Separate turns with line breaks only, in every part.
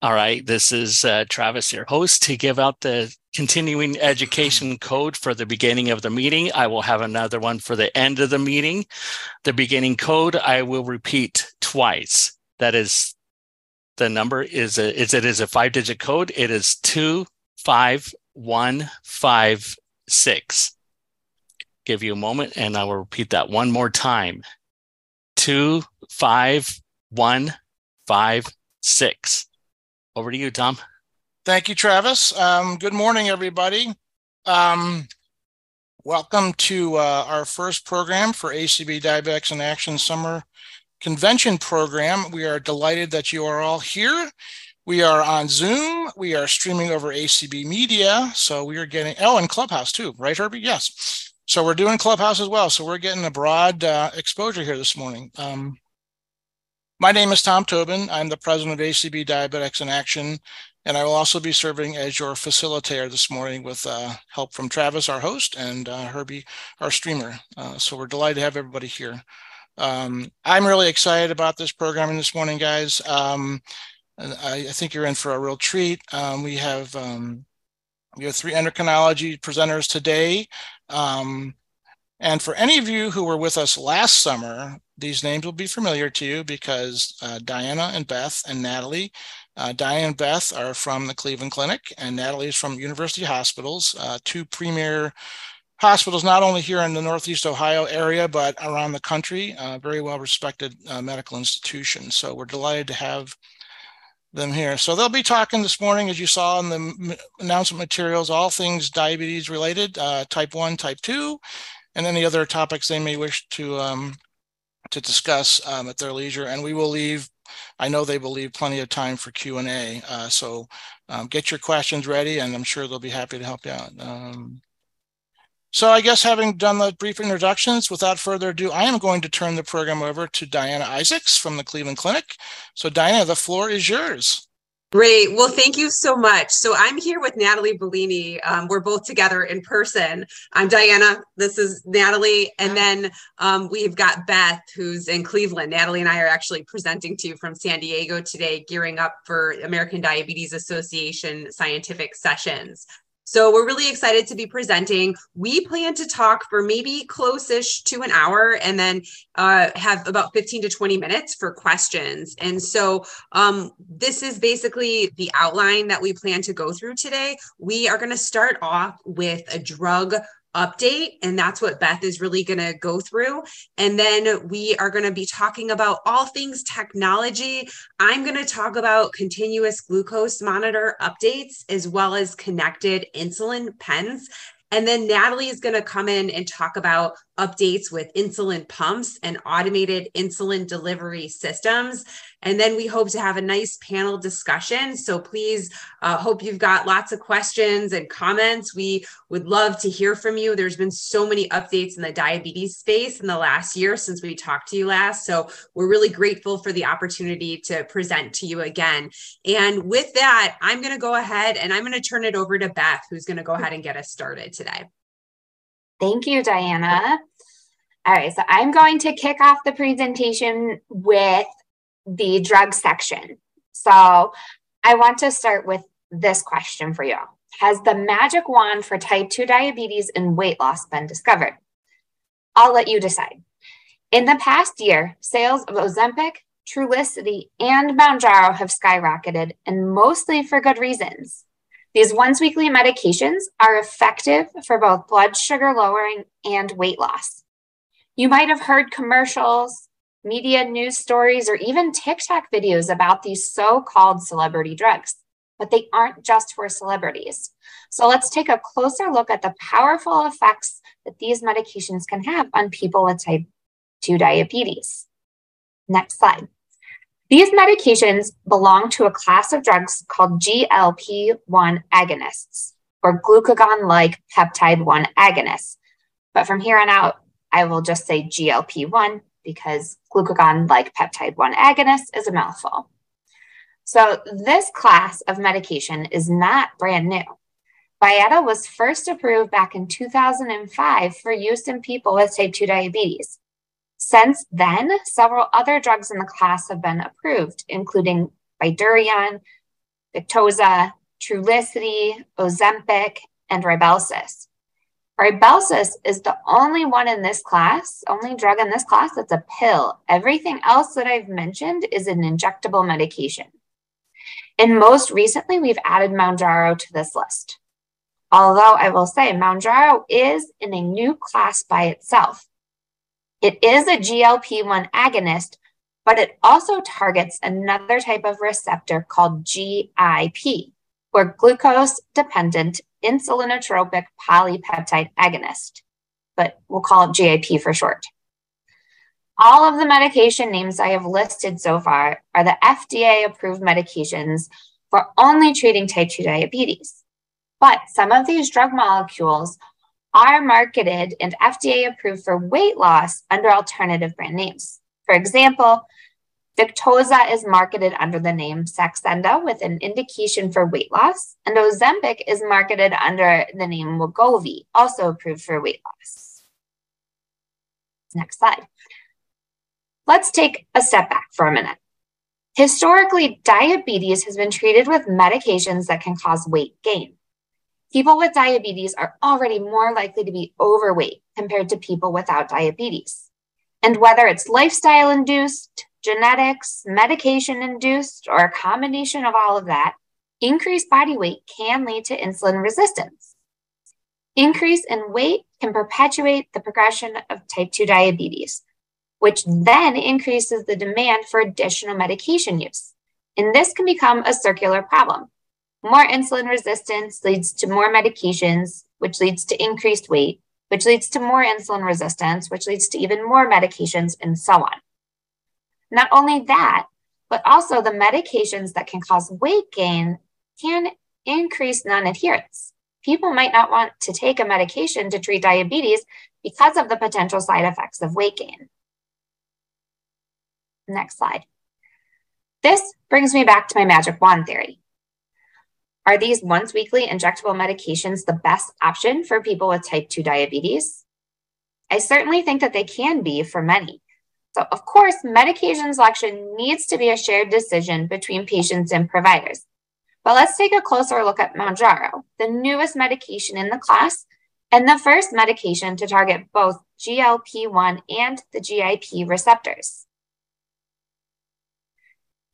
All right, this is uh, Travis, your host, to give out the continuing education code for the beginning of the meeting. I will have another one for the end of the meeting. The beginning code I will repeat twice. That is the number is a is it is a five digit code. It is two five one five six. Give you a moment and I will repeat that one more time. Two five one five six. Over to you, Tom.
Thank you, Travis. Um, good morning, everybody. Um, welcome to uh, our first program for ACB Diabetics in Action Summer Convention Program. We are delighted that you are all here. We are on Zoom. We are streaming over ACB Media. So we are getting, oh, and Clubhouse too, right, Herbie? Yes. So we're doing Clubhouse as well. So we're getting a broad uh, exposure here this morning. Um, my name is Tom Tobin. I'm the president of ACB Diabetics in Action, and I will also be serving as your facilitator this morning with uh, help from Travis, our host, and uh, Herbie, our streamer. Uh, so we're delighted to have everybody here. Um, I'm really excited about this programming this morning, guys. Um, I, I, think you're in for a real treat. Um, we have um, we have three endocrinology presenters today. Um, and for any of you who were with us last summer, these names will be familiar to you because uh, Diana and Beth and Natalie. Uh, Diana and Beth are from the Cleveland Clinic, and Natalie is from University Hospitals, uh, two premier hospitals, not only here in the Northeast Ohio area, but around the country, uh, very well respected uh, medical institutions. So we're delighted to have them here. So they'll be talking this morning, as you saw in the announcement materials, all things diabetes related, uh, type 1, type 2, and any other topics they may wish to um, to discuss um, at their leisure. And we will leave, I know they will leave plenty of time for Q&A. Uh, so um, get your questions ready and I'm sure they'll be happy to help you out. Um, so I guess having done the brief introductions, without further ado, I am going to turn the program over to Diana Isaacs from the Cleveland Clinic. So Diana, the floor is yours.
Great. Well, thank you so much. So I'm here with Natalie Bellini. Um, we're both together in person. I'm Diana. This is Natalie. And then um, we've got Beth, who's in Cleveland. Natalie and I are actually presenting to you from San Diego today, gearing up for American Diabetes Association scientific sessions. So we're really excited to be presenting. We plan to talk for maybe close-ish to an hour and then uh, have about 15 to 20 minutes for questions. And so um, this is basically the outline that we plan to go through today. We are going to start off with a drug update. And that's what Beth is really going to go through. And then we are going to be talking about all things technology. I'm going to talk about continuous glucose monitor updates as well as connected insulin pens. And then Natalie is going to come in and talk about updates with insulin pumps and automated insulin delivery systems. And then we hope to have a nice panel discussion. So please uh, hope you've got lots of questions and comments. We would love to hear from you. There's been so many updates in the diabetes space in the last year since we talked to you last. So we're really grateful for the opportunity to present to you again. And with that, I'm going to go ahead and I'm going to turn it over to Beth, who's going to go ahead and get us started today.
Thank you, Diana. All right, so I'm going to kick off the presentation with the drug section. So I want to start with this question for you Has the magic wand for type 2 diabetes and weight loss been discovered? I'll let you decide. In the past year, sales of Ozempic, Trulicity, and Mounjaro have skyrocketed, and mostly for good reasons. These once weekly medications are effective for both blood sugar lowering and weight loss. You might have heard commercials, media news stories, or even TikTok videos about these so called celebrity drugs, but they aren't just for celebrities. So let's take a closer look at the powerful effects that these medications can have on people with type 2 diabetes. Next slide. These medications belong to a class of drugs called GLP 1 agonists or glucagon like peptide 1 agonists. But from here on out, I will just say GLP 1 because glucagon like peptide 1 agonist is a mouthful. So, this class of medication is not brand new. Byetta was first approved back in 2005 for use in people with type 2 diabetes. Since then, several other drugs in the class have been approved, including Bydureon, Victoza, Trulicity, Ozempic, and Rybelsus. Rybelsus is the only one in this class, only drug in this class that's a pill. Everything else that I've mentioned is an injectable medication. And most recently, we've added Mounjaro to this list. Although I will say Mounjaro is in a new class by itself. It is a GLP 1 agonist, but it also targets another type of receptor called GIP, or glucose dependent insulinotropic polypeptide agonist, but we'll call it GIP for short. All of the medication names I have listed so far are the FDA approved medications for only treating type 2 diabetes. But some of these drug molecules are marketed and FDA approved for weight loss under alternative brand names. For example, Victoza is marketed under the name Saxenda with an indication for weight loss, and Ozempic is marketed under the name Wegovy, also approved for weight loss. Next slide. Let's take a step back for a minute. Historically, diabetes has been treated with medications that can cause weight gain. People with diabetes are already more likely to be overweight compared to people without diabetes. And whether it's lifestyle induced, genetics, medication induced, or a combination of all of that, increased body weight can lead to insulin resistance. Increase in weight can perpetuate the progression of type 2 diabetes, which then increases the demand for additional medication use. And this can become a circular problem. More insulin resistance leads to more medications, which leads to increased weight, which leads to more insulin resistance, which leads to even more medications, and so on. Not only that, but also the medications that can cause weight gain can increase non adherence. People might not want to take a medication to treat diabetes because of the potential side effects of weight gain. Next slide. This brings me back to my magic wand theory. Are these once weekly injectable medications the best option for people with type 2 diabetes? I certainly think that they can be for many. So, of course, medication selection needs to be a shared decision between patients and providers. But let's take a closer look at Mounjaro, the newest medication in the class and the first medication to target both GLP 1 and the GIP receptors.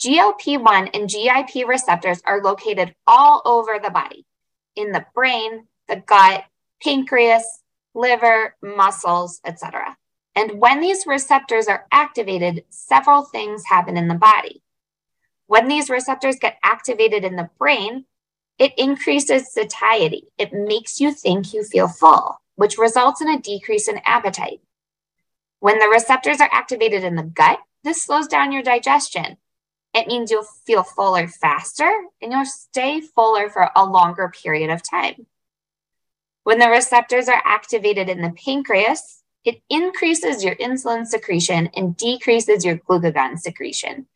GLP 1 and GIP receptors are located all over the body in the brain, the gut, pancreas, liver, muscles, etc. And when these receptors are activated, several things happen in the body. When these receptors get activated in the brain, it increases satiety. It makes you think you feel full, which results in a decrease in appetite. When the receptors are activated in the gut, this slows down your digestion. It means you'll feel fuller faster and you'll stay fuller for a longer period of time. When the receptors are activated in the pancreas, it increases your insulin secretion and decreases your glucagon secretion.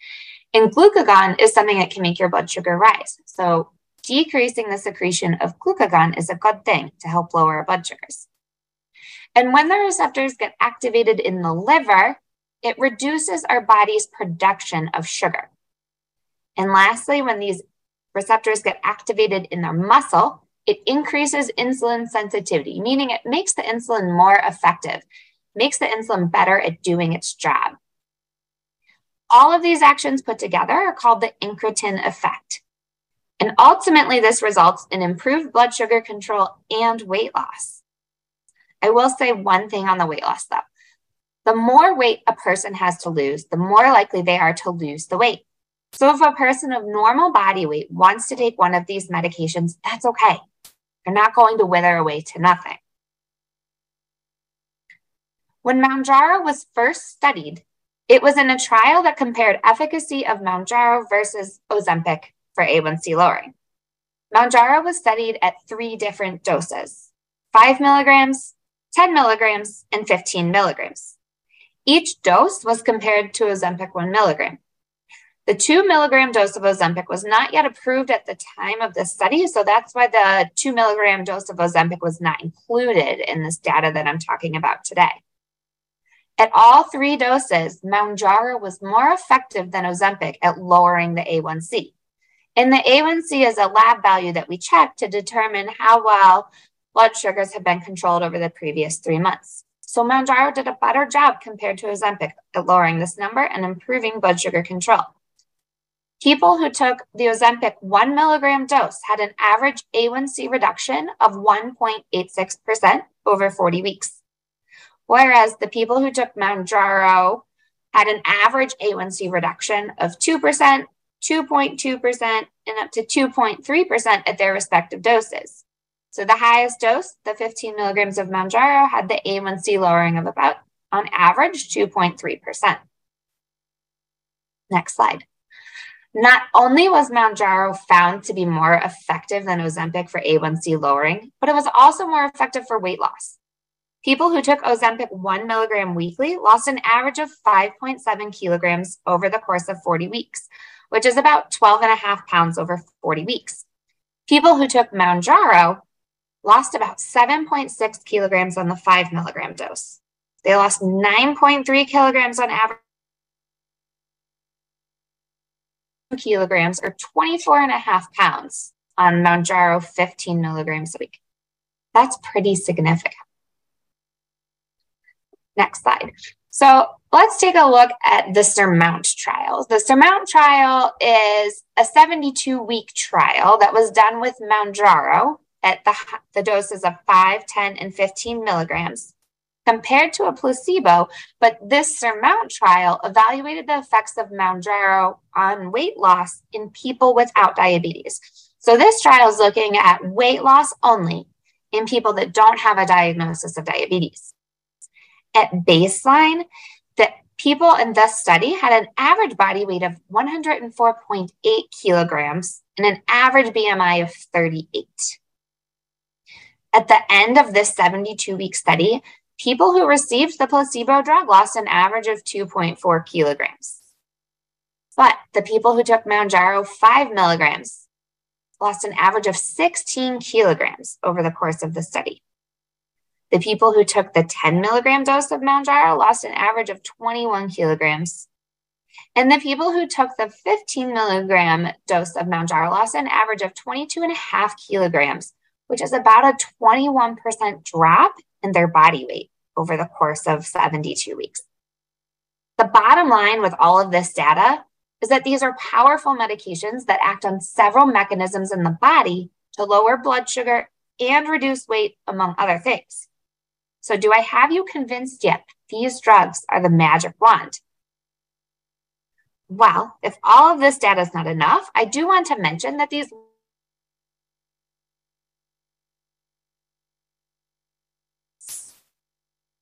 And glucagon is something that can make your blood sugar rise. So, decreasing the secretion of glucagon is a good thing to help lower blood sugars. And when the receptors get activated in the liver, it reduces our body's production of sugar. And lastly, when these receptors get activated in their muscle, it increases insulin sensitivity, meaning it makes the insulin more effective, makes the insulin better at doing its job. All of these actions put together are called the incretin effect. And ultimately, this results in improved blood sugar control and weight loss. I will say one thing on the weight loss though. The more weight a person has to lose, the more likely they are to lose the weight. So if a person of normal body weight wants to take one of these medications, that's okay. They're not going to wither away to nothing. When Mounjaro was first studied, it was in a trial that compared efficacy of Mounjaro versus Ozempic for A1C lowering. Mounjaro was studied at three different doses 5 milligrams, 10 milligrams, and 15 milligrams. Each dose was compared to Ozempic 1 milligram. The two milligram dose of Ozempic was not yet approved at the time of the study, so that's why the two milligram dose of Ozempic was not included in this data that I'm talking about today. At all three doses, Mounjaro was more effective than Ozempic at lowering the A1C. And the A1C is a lab value that we check to determine how well blood sugars have been controlled over the previous three months. So Mounjaro did a better job compared to Ozempic at lowering this number and improving blood sugar control. People who took the Ozempic one milligram dose had an average A1C reduction of 1.86% over 40 weeks. Whereas the people who took Mounjaro had an average A1C reduction of 2%, 2.2%, and up to 2.3% at their respective doses. So the highest dose, the 15 milligrams of Mounjaro, had the A1C lowering of about, on average, 2.3%. Next slide. Not only was Mounjaro found to be more effective than Ozempic for A1C lowering, but it was also more effective for weight loss. People who took Ozempic one milligram weekly lost an average of 5.7 kilograms over the course of 40 weeks, which is about 12 and a half pounds over 40 weeks. People who took Mounjaro lost about 7.6 kilograms on the five milligram dose. They lost 9.3 kilograms on average kilograms or 24 and a half pounds on Mounjaro 15 milligrams a week. That's pretty significant. Next slide. So let's take a look at the Surmount trial. The Surmount trial is a 72 week trial that was done with Mounjaro at the, the doses of 5, 10, and 15 milligrams compared to a placebo, but this SURMOUNT trial evaluated the effects of Mounjaro on weight loss in people without diabetes. So this trial is looking at weight loss only in people that don't have a diagnosis of diabetes. At baseline, the people in this study had an average body weight of 104.8 kilograms and an average BMI of 38. At the end of this 72 week study, people who received the placebo drug lost an average of 2.4 kilograms. But the people who took Mounjaro 5 milligrams lost an average of 16 kilograms over the course of the study. The people who took the 10 milligram dose of Mounjaro lost an average of 21 kilograms. And the people who took the 15 milligram dose of Mounjaro lost an average of 22 and a half kilograms, which is about a 21% drop in their body weight over the course of 72 weeks. The bottom line with all of this data is that these are powerful medications that act on several mechanisms in the body to lower blood sugar and reduce weight, among other things. So, do I have you convinced yet these drugs are the magic wand? Well, if all of this data is not enough, I do want to mention that these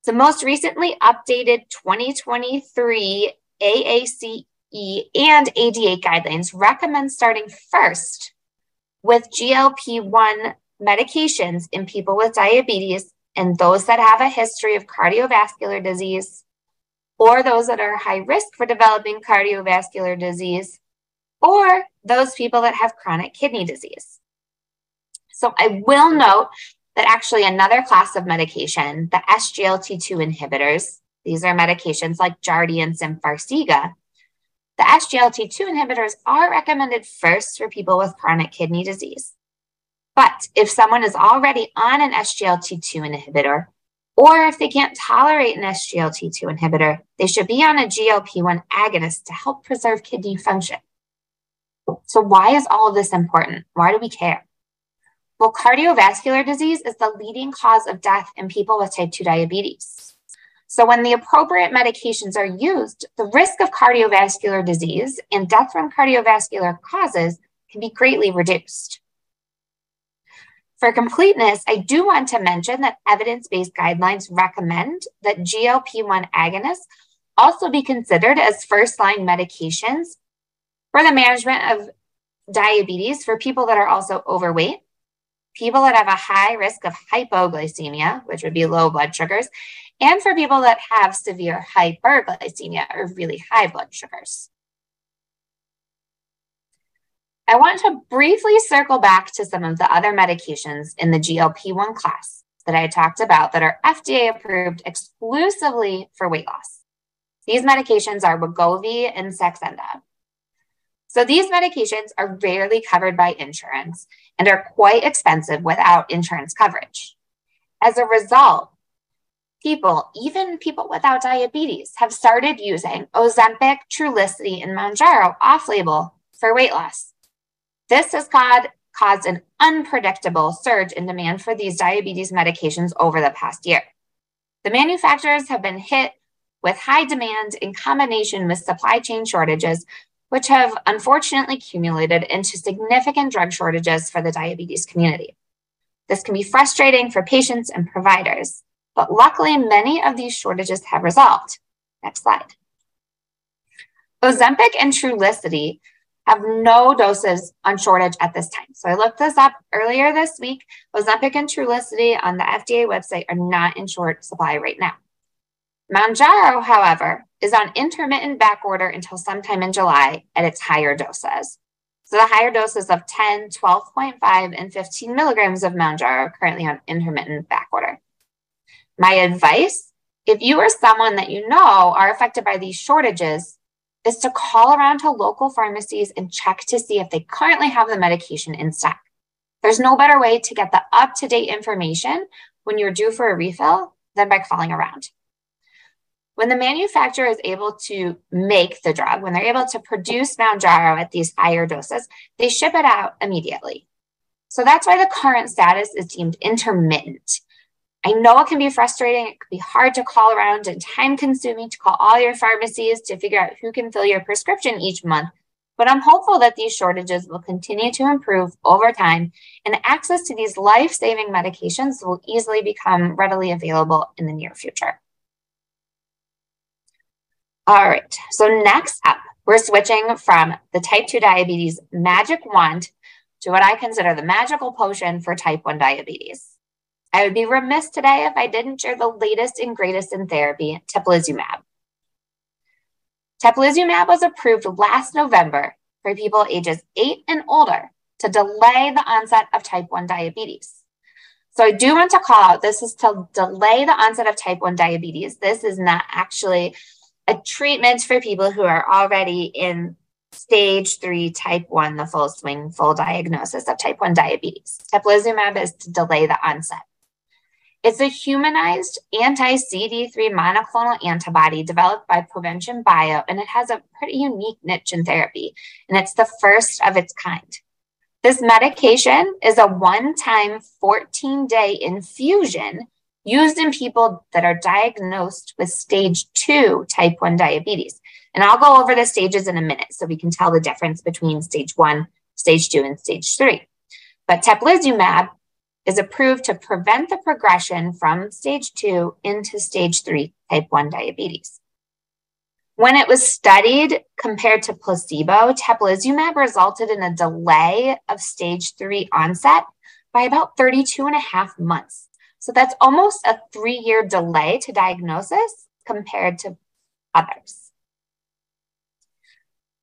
The most recently updated 2023 AACE and ADA guidelines recommend starting first with GLP 1 medications in people with diabetes and those that have a history of cardiovascular disease or those that are high risk for developing cardiovascular disease or those people that have chronic kidney disease. So I will note that actually another class of medication, the SGLT2 inhibitors, these are medications like Jardiance and Farxiga. The SGLT2 inhibitors are recommended first for people with chronic kidney disease. But if someone is already on an SGLT2 inhibitor, or if they can't tolerate an SGLT2 inhibitor, they should be on a GLP 1 agonist to help preserve kidney function. So, why is all of this important? Why do we care? Well, cardiovascular disease is the leading cause of death in people with type 2 diabetes. So, when the appropriate medications are used, the risk of cardiovascular disease and death from cardiovascular causes can be greatly reduced. For completeness, I do want to mention that evidence based guidelines recommend that GLP 1 agonists also be considered as first line medications for the management of diabetes for people that are also overweight people that have a high risk of hypoglycemia, which would be low blood sugars, and for people that have severe hyperglycemia or really high blood sugars. I want to briefly circle back to some of the other medications in the GLP 1 class that I talked about that are FDA approved exclusively for weight loss. These medications are Wegovy and Saxenda. So these medications are rarely covered by insurance and are quite expensive without insurance coverage. As a result, people, even people without diabetes, have started using Ozempic, Trulicity, and Mounjaro off label for weight loss. This has caused, caused an unpredictable surge in demand for these diabetes medications over the past year. The manufacturers have been hit with high demand in combination with supply chain shortages, which have unfortunately accumulated into significant drug shortages for the diabetes community. This can be frustrating for patients and providers, but luckily, many of these shortages have resolved. Next slide. Ozempic and Trulicity have no doses on shortage at this time. So I looked this up earlier this week. Ozempic and Trulicity on the FDA website are not in short supply right now. Mounjaro, however, is on intermittent back order until sometime in July at its higher doses. So the higher doses of 10, 12.5, and 15 milligrams of Mounjaro are currently on intermittent back order. My advice, if you or someone that you know are affected by these shortages, is to call around to local pharmacies and check to see if they currently have the medication in stock. There's no better way to get the up to date information when you're due for a refill than by calling around. When the manufacturer is able to make the drug, when they're able to produce Mounjaro at these higher doses, they ship it out immediately. So that's why the current status is deemed intermittent. I know it can be frustrating. It can be hard to call around and time consuming to call all your pharmacies to figure out who can fill your prescription each month. But I'm hopeful that these shortages will continue to improve over time and access to these life saving medications will easily become readily available in the near future. All right, so next up, we're switching from the type 2 diabetes magic wand to what I consider the magical potion for type 1 diabetes. I would be remiss today if I didn't share the latest and greatest in therapy, teplizumab. Teplizumab was approved last November for people ages 8 and older to delay the onset of type 1 diabetes. So I do want to call out this is to delay the onset of type 1 diabetes. This is not actually a treatment for people who are already in stage three type 1 the full swing full diagnosis of type 1 diabetes. Teplizumab is to delay the onset. It's a humanized anti-cd3 monoclonal antibody developed by Provention Bio and it has a pretty unique niche in therapy and it's the first of its kind. This medication is a one-time 14-day infusion used in people that are diagnosed with stage two type 1 diabetes. And I'll go over the stages in a minute so we can tell the difference between stage one, stage two, and stage three. But teplizumab is approved to prevent the progression from stage two into stage three type 1 diabetes. When it was studied compared to placebo, teplizumab resulted in a delay of stage three onset by about 32 and a half months. So that's almost a three year delay to diagnosis compared to others.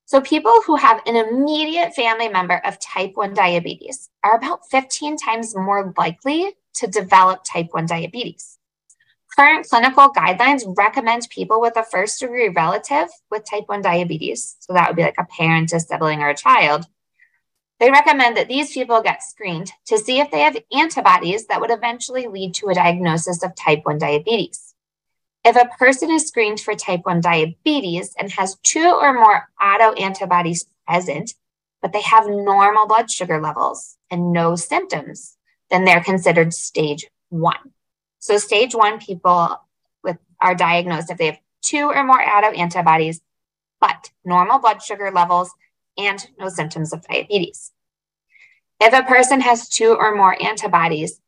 So, people who have an immediate family member of type 1 diabetes are about 15 times more likely to develop type 1 diabetes. Current clinical guidelines recommend people with a first degree relative with type 1 diabetes, so that would be like a parent, a sibling, or a child, they recommend that these people get screened to see if they have antibodies that would eventually lead to a diagnosis of type 1 diabetes. If a person is screened for type 1 diabetes and has two or more autoantibodies present, but they have normal blood sugar levels and no symptoms, then they're considered stage one. So, stage one people with are diagnosed if they have two or more autoantibodies, but normal blood sugar levels and no symptoms of diabetes. If a person has two or more antibodies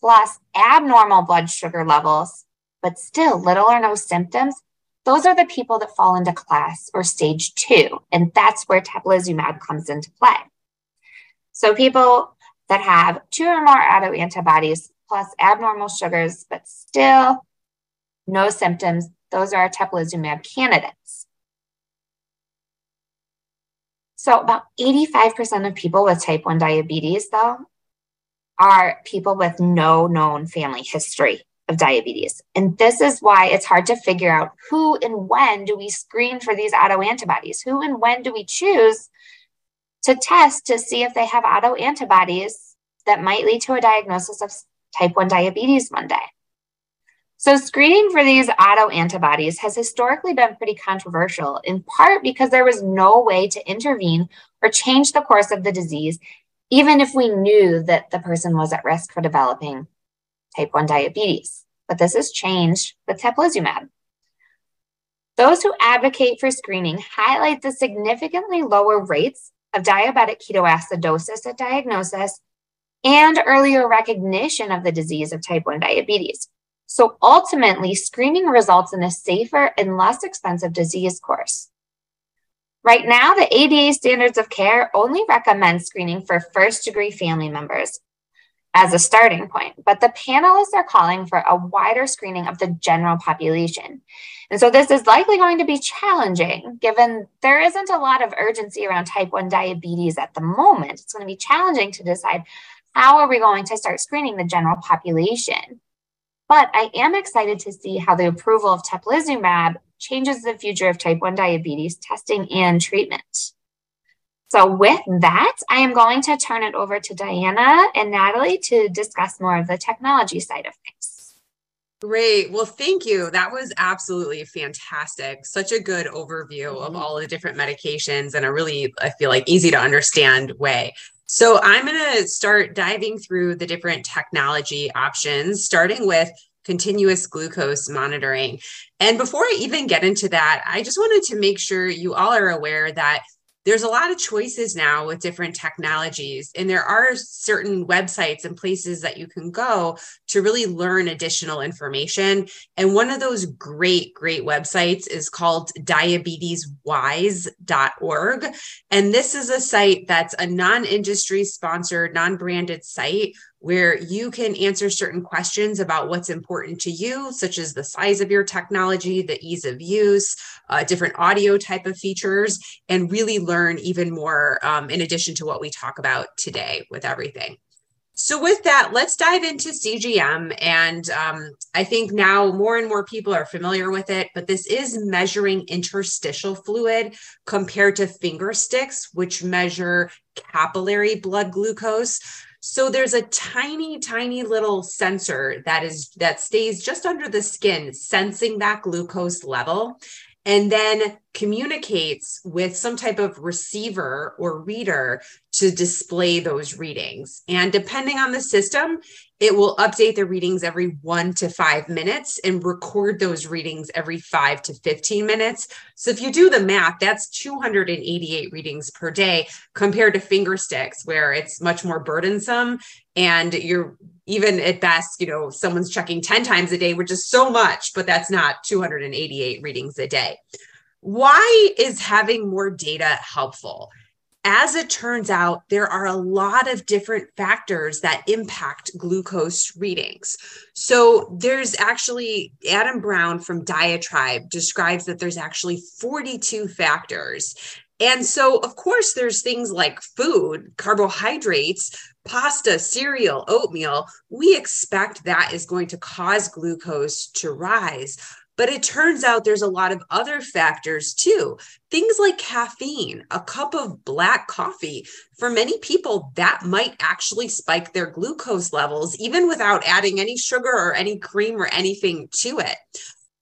plus abnormal blood sugar levels, but still little or no symptoms, those are the people that fall into class or stage two. And that's where teplizumab comes into play. So people that have two or more autoantibodies plus abnormal sugars, but still no symptoms, those are teplizumab candidates. So about 85% of people with type 1 diabetes, though, are people with no known family history of diabetes. And this is why it's hard to figure out who and when do we screen for these autoantibodies? Who and when do we choose to test to see if they have autoantibodies that might lead to a diagnosis of type 1 diabetes one day? So, screening for these autoantibodies has historically been pretty controversial, in part because there was no way to intervene or change the course of the disease, even if we knew that the person was at risk for developing type 1 diabetes. But this has changed with teplizumab. Those who advocate for screening highlight the significantly lower rates of diabetic ketoacidosis at diagnosis and earlier recognition of the disease of type 1 diabetes. So ultimately, screening results in a safer and less expensive disease course. Right now, the ADA standards of care only recommend screening for first degree family members as a starting point, but the panelists are calling for a wider screening of the general population. And so this is likely going to be challenging given there isn't a lot of urgency around type 1 diabetes at the moment. It's going to be challenging to decide how are we going to start screening the general population. But I am excited to see how the approval of teplizumab changes the future of type 1 diabetes testing and treatment. So, with that, I am going to turn it over to Diana and Natalie to discuss more of the technology side of things.
Great. Well, thank you. That was absolutely fantastic. Such a good overview mm-hmm. of all the different medications and a really, I feel like, easy to understand way. So I'm going to start diving through the different technology options, starting with continuous glucose monitoring. And before I even get into that, I just wanted to make sure you all are aware that there's a lot of choices now with different technologies and there are certain websites and places that you can go to really learn additional information. And one of those great great websites is called diabeteswise.org and this is a site that's a non-industry sponsored non-branded site where you can answer certain questions about what's important to you, such as the size of your technology, the ease of use, uh, different audio type of features, and really learn even more um, in addition to what we talk about today with everything. So, with that, let's dive into CGM. And um, I think now more and more people are familiar with it, but this is measuring interstitial fluid compared to finger sticks, which measure capillary blood glucose. So there's a tiny, tiny little sensor that is that stays just under the skin, sensing that glucose level, and then communicates with some type of receiver or reader to display those readings. And depending on the system, it will update the readings every one to five minutes and record those readings every five to 15 minutes. So if you do the math, that's 288 readings per day compared to finger sticks, where it's much more burdensome. And you're even at best, you know, someone's checking 10 times a day, which is so much, but that's not 288 readings a day. Why is having more data helpful? as it turns out, there are a lot of different factors that impact glucose readings. So there's actually Adam Brown from Diatribe describes that there's actually 42 factors. And so, of course, there's things like food, carbohydrates, pasta, cereal, oatmeal. We expect that is going to cause glucose to rise. But it turns out there's a lot of other factors too. Things like caffeine, a cup of black coffee. For many people, that might actually spike their glucose levels, even without adding any sugar or any cream or anything to it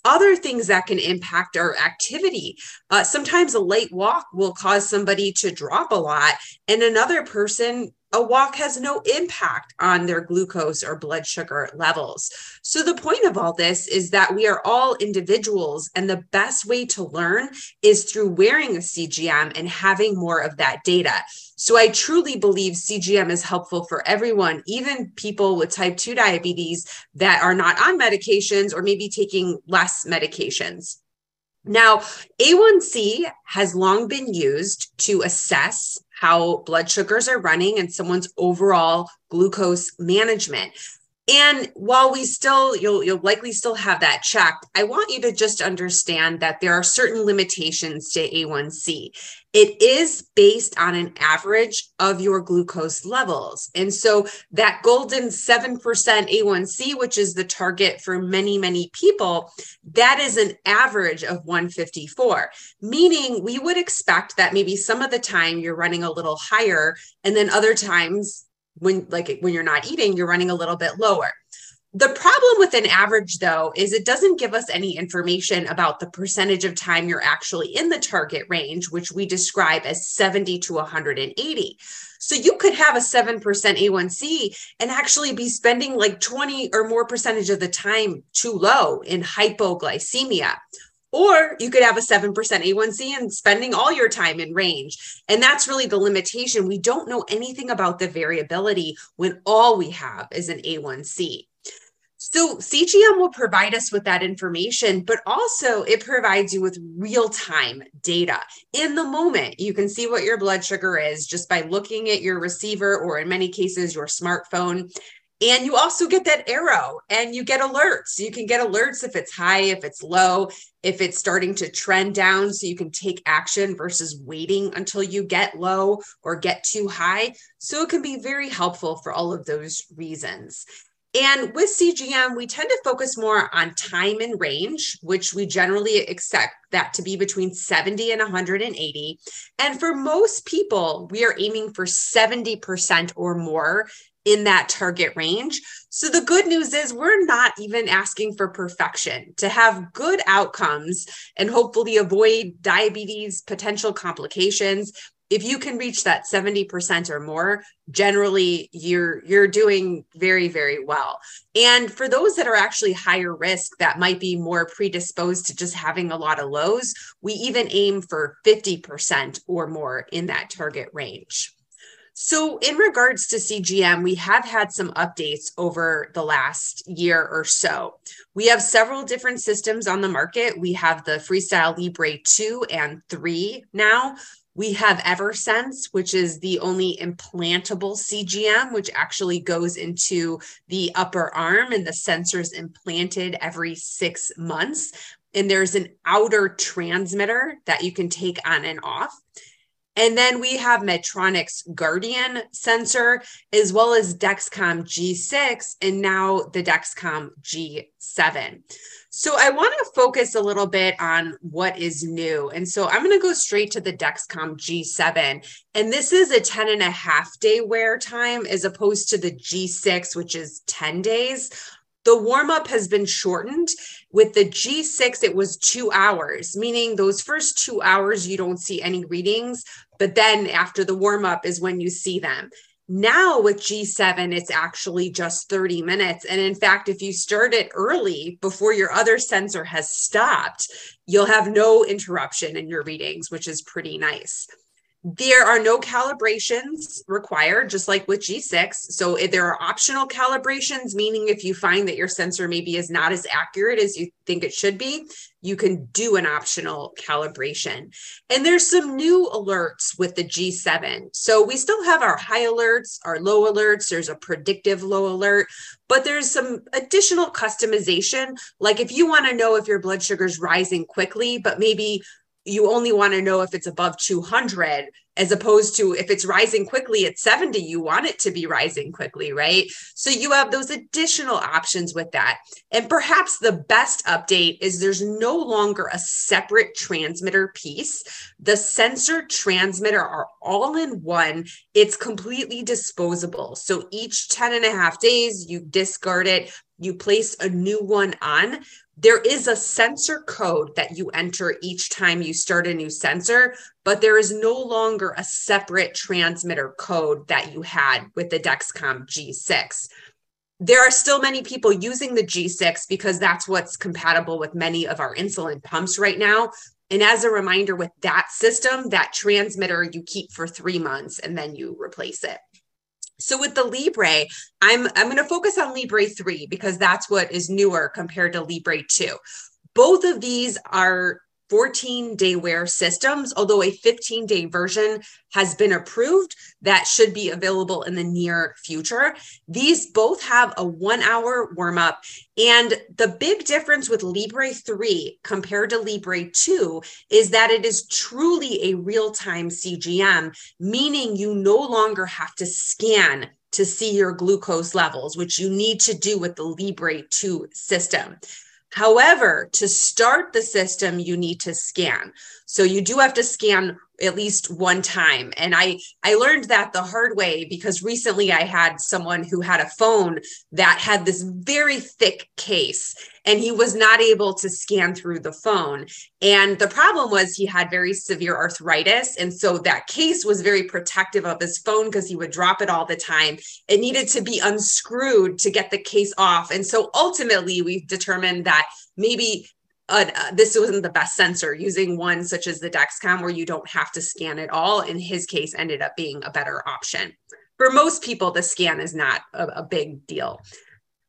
other things that can impact our activity. Uh, sometimes a late walk will cause somebody to drop a lot, and another person a walk has no impact on their glucose or blood sugar levels. So, the point of all this is that we are all individuals, and the best way to learn is through wearing a CGM and having more of that data. So, I truly believe CGM is helpful for everyone, even people with type 2 diabetes that are not on medications or maybe taking less medications. Now, A1C has long been used to assess how blood sugars are running and someone's overall glucose management. And while we still, you'll, you'll likely still have that checked, I want you to just understand that there are certain limitations to A1C. It is based on an average of your glucose levels. And so that golden 7% A1C, which is the target for many, many people, that is an average of 154, meaning we would expect that maybe some of the time you're running a little higher, and then other times when like when you're not eating you're running a little bit lower the problem with an average though is it doesn't give us any information about the percentage of time you're actually in the target range which we describe as 70 to 180 so you could have a 7% a1c and actually be spending like 20 or more percentage of the time too low in hypoglycemia or you could have a 7% A1C and spending all your time in range. And that's really the limitation. We don't know anything about the variability when all we have is an A1C. So CGM will provide us with that information, but also it provides you with real time data in the moment. You can see what your blood sugar is just by looking at your receiver or, in many cases, your smartphone. And you also get that arrow and you get alerts. You can get alerts if it's high, if it's low, if it's starting to trend down, so you can take action versus waiting until you get low or get too high. So it can be very helpful for all of those reasons. And with CGM, we tend to focus more on time and range, which we generally expect that to be between 70 and 180. And for most people, we are aiming for 70% or more in that target range. So the good news is we're not even asking for perfection to have good outcomes and hopefully avoid diabetes potential complications. If you can reach that 70% or more, generally you're you're doing very very well. And for those that are actually higher risk that might be more predisposed to just having a lot of lows, we even aim for 50% or more in that target range. So, in regards to CGM, we have had some updates over the last year or so. We have several different systems on the market. We have the Freestyle Libre 2 and 3 now. We have Eversense, which is the only implantable CGM, which actually goes into the upper arm and the sensors implanted every six months. And there's an outer transmitter that you can take on and off. And then we have Medtronic's Guardian sensor, as well as Dexcom G6, and now the Dexcom G7. So I want to focus a little bit on what is new. And so I'm going to go straight to the Dexcom G7. And this is a 10 and a half day wear time as opposed to the G6, which is 10 days. The warm up has been shortened. With the G6, it was two hours, meaning those first two hours, you don't see any readings. But then after the warm up is when you see them. Now with G7, it's actually just 30 minutes. And in fact, if you start it early before your other sensor has stopped, you'll have no interruption in your readings, which is pretty nice. There are no calibrations required, just like with G6. So if there are optional calibrations, meaning if you find that your sensor maybe is not as accurate as you think it should be, you can do an optional calibration. And there's some new alerts with the G7. So we still have our high alerts, our low alerts, there's a predictive low alert, but there's some additional customization. Like if you want to know if your blood sugar is rising quickly, but maybe you only want to know if it's above 200 as opposed to if it's rising quickly at 70 you want it to be rising quickly right? So you have those additional options with that. And perhaps the best update is there's no longer a separate transmitter piece. The sensor transmitter are all in one. It's completely disposable. So each 10 and a half days you discard it you place a new one on there is a sensor code that you enter each time you start a new sensor, but there is no longer a separate transmitter code that you had with the Dexcom G6. There are still many people using the G6 because that's what's compatible with many of our insulin pumps right now. And as a reminder, with that system, that transmitter you keep for three months and then you replace it. So with the Libre, I'm I'm going to focus on Libre 3 because that's what is newer compared to Libre 2. Both of these are 14 day wear systems, although a 15 day version has been approved that should be available in the near future. These both have a one hour warm up. And the big difference with Libre 3 compared to Libre 2 is that it is truly a real time CGM, meaning you no longer have to scan to see your glucose levels, which you need to do with the Libre 2 system. However, to start the system, you need to scan. So you do have to scan at least one time. And i i learned that the hard way because recently i had someone who had a phone that had this very thick case and he was not able to scan through the phone. And the problem was he had very severe arthritis. And so that case was very protective of his phone because he would drop it all the time. It needed to be unscrewed to get the case off. And so ultimately we've determined that maybe uh, this wasn't the best sensor using one such as the dexcom where you don't have to scan it all. In his case ended up being a better option. For most people the scan is not a, a big deal.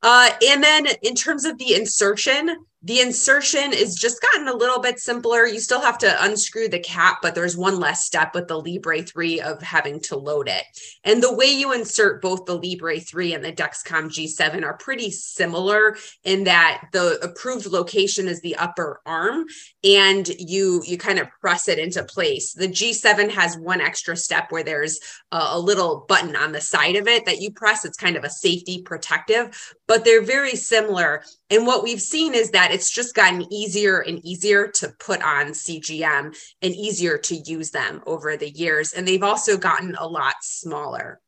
Uh, and then in terms of the insertion the insertion is just gotten a little bit simpler. You still have to unscrew the cap, but there's one less step with the Libre 3 of having to load it. And the way you insert both the Libre 3 and the Dexcom G7 are pretty similar in that the approved location is the upper arm and you you kind of press it into place. The G7 has one extra step where there's a, a little button on the side of it that you press. It's kind of a safety protective, but they're very similar. And what we've seen is that it's just gotten easier and easier to put on CGM and easier to use them over the years. And they've also gotten a lot smaller.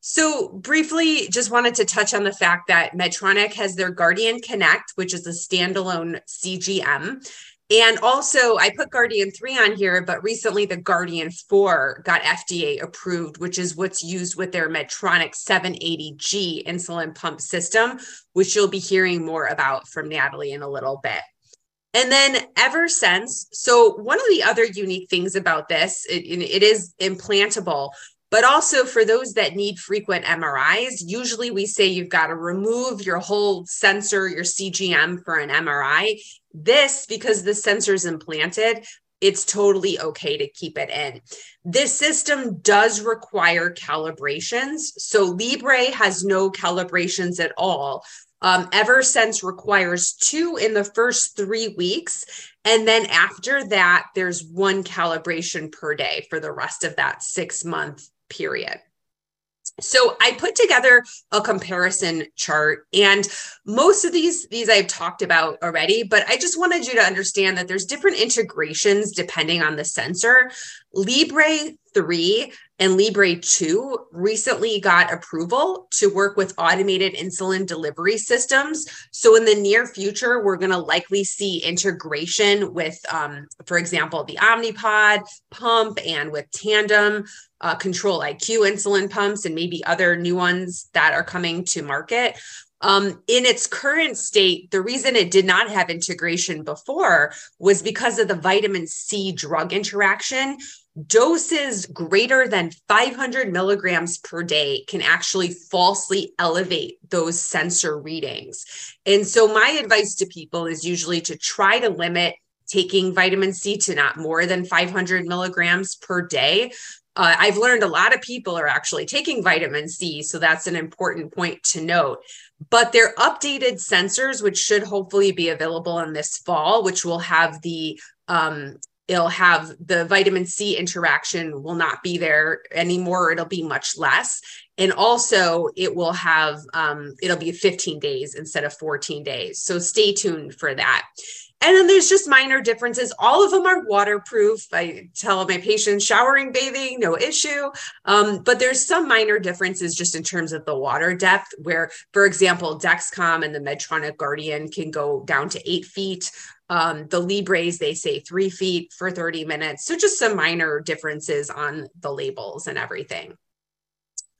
So, briefly, just wanted to touch on the fact that Medtronic has their Guardian Connect, which is a standalone CGM. And also, I put Guardian 3 on here, but recently the Guardian 4 got FDA approved, which is what's used with their Medtronic 780G insulin pump system, which you'll be hearing more about from Natalie in a little bit. And then Eversense, So, one of the other unique things about this, it, it is implantable, but also for those that need frequent MRIs, usually we say you've got to remove your whole sensor, your CGM for an MRI. This, because the sensor is implanted, it's totally okay to keep it in. This system does require calibrations. So Libre has no calibrations at all. Um, Eversense requires two in the first three weeks. And then after that, there's one calibration per day for the rest of that six month period. So I put together a comparison chart and most of these these I've talked about already, but I just wanted you to understand that there's different integrations depending on the sensor. Libre 3 and Libre 2 recently got approval to work with automated insulin delivery systems. So, in the near future, we're going to likely see integration with, um, for example, the Omnipod pump and with Tandem uh, Control IQ insulin pumps and maybe other new ones that are coming to market. Um, in its current state, the reason it did not have integration before was because of the vitamin C drug interaction doses greater than 500 milligrams per day can actually falsely elevate those sensor readings. And so, my advice to people is usually to try to limit taking vitamin C to not more than 500 milligrams per day. Uh, I've learned a lot of people are actually taking vitamin C, so that's an important point to note. But their updated sensors, which should hopefully be available in this fall, which will have the um, it'll have the vitamin C interaction will not be there anymore. It'll be much less. And also, it will have, um, it'll be 15 days instead of 14 days. So stay tuned for that. And then there's just minor differences. All of them are waterproof. I tell my patients showering, bathing, no issue. Um, but there's some minor differences just in terms of the water depth, where, for example, Dexcom and the Medtronic Guardian can go down to eight feet. Um, the Libres, they say three feet for 30 minutes. So just some minor differences on the labels and everything.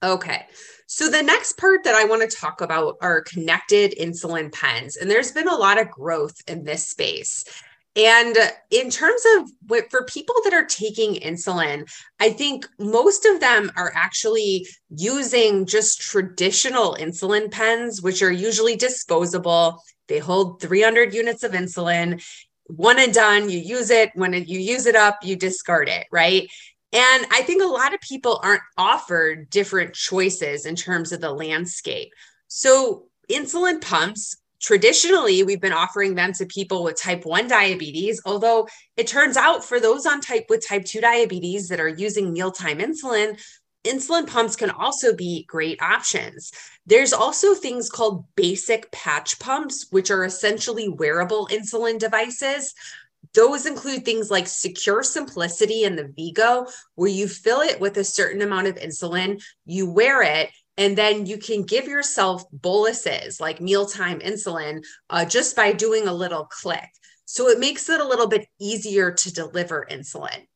Okay, so the next part that I want to talk about are connected insulin pens. And there's been a lot of growth in this space. And in terms of what for people that are taking insulin, I think most of them are actually using just traditional insulin pens, which are usually disposable they hold 300 units of insulin. one and done. You use it. When you use it up, you discard it, right? And I think a lot of people aren't offered different choices in terms of the landscape. So, insulin pumps, traditionally, we've been offering them to people with type 1 diabetes, although it turns out for those on type with type 2 diabetes that are using mealtime insulin, insulin pumps can also be great options. There's also things called basic patch pumps, which are essentially wearable insulin devices. Those include things like CeQur Simplicity and the V-Go, where you fill it with a certain amount of insulin, you wear it, and then you can give yourself boluses like mealtime insulin uh, just by doing a little click. So it makes it a little bit easier to deliver insulin.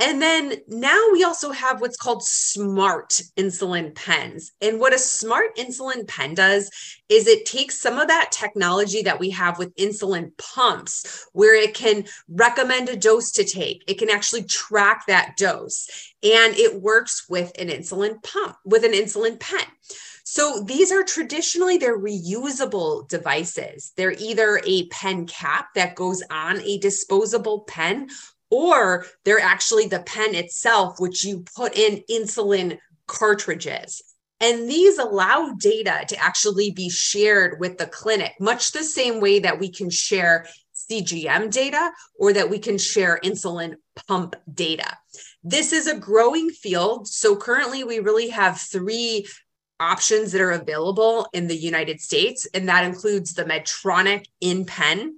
And then now we also have what's called smart insulin pens. And what a smart insulin pen does is it takes some of that technology that we have with insulin pumps, where it can recommend a dose to take, it can actually track that dose, and it works with an insulin pump, with an insulin pen. So these are traditionally they're reusable devices. They're either a pen cap that goes on a disposable pen or they're actually the pen itself, which you put in insulin cartridges. And these allow data to actually be shared with the clinic, much the same way that we can share CGM data or that we can share insulin pump data. This is a growing field. So currently, we really have three options that are available in the United States, and that includes the Medtronic InPen.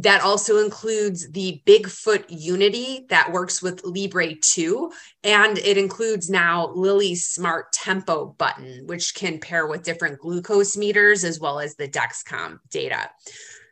That also includes the Bigfoot Unity that works with Libre 2. And it includes now Lilly's Smart Tempo button, which can pair with different glucose meters as well as the Dexcom data.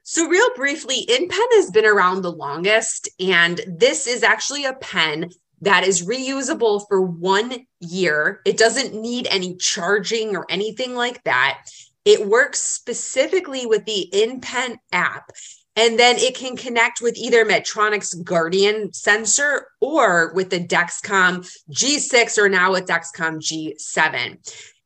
So, real briefly, InPen has been around the longest, and this is actually a pen that is reusable for one year. It doesn't need any charging or anything like that. It works specifically with the InPen app. And then it can connect with either Medtronic's Guardian sensor or with the Dexcom G6 or now with Dexcom G7.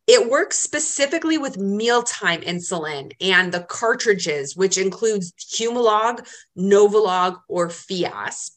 It works specifically with mealtime insulin and the cartridges, which includes Humalog, Novolog, or Fiasp.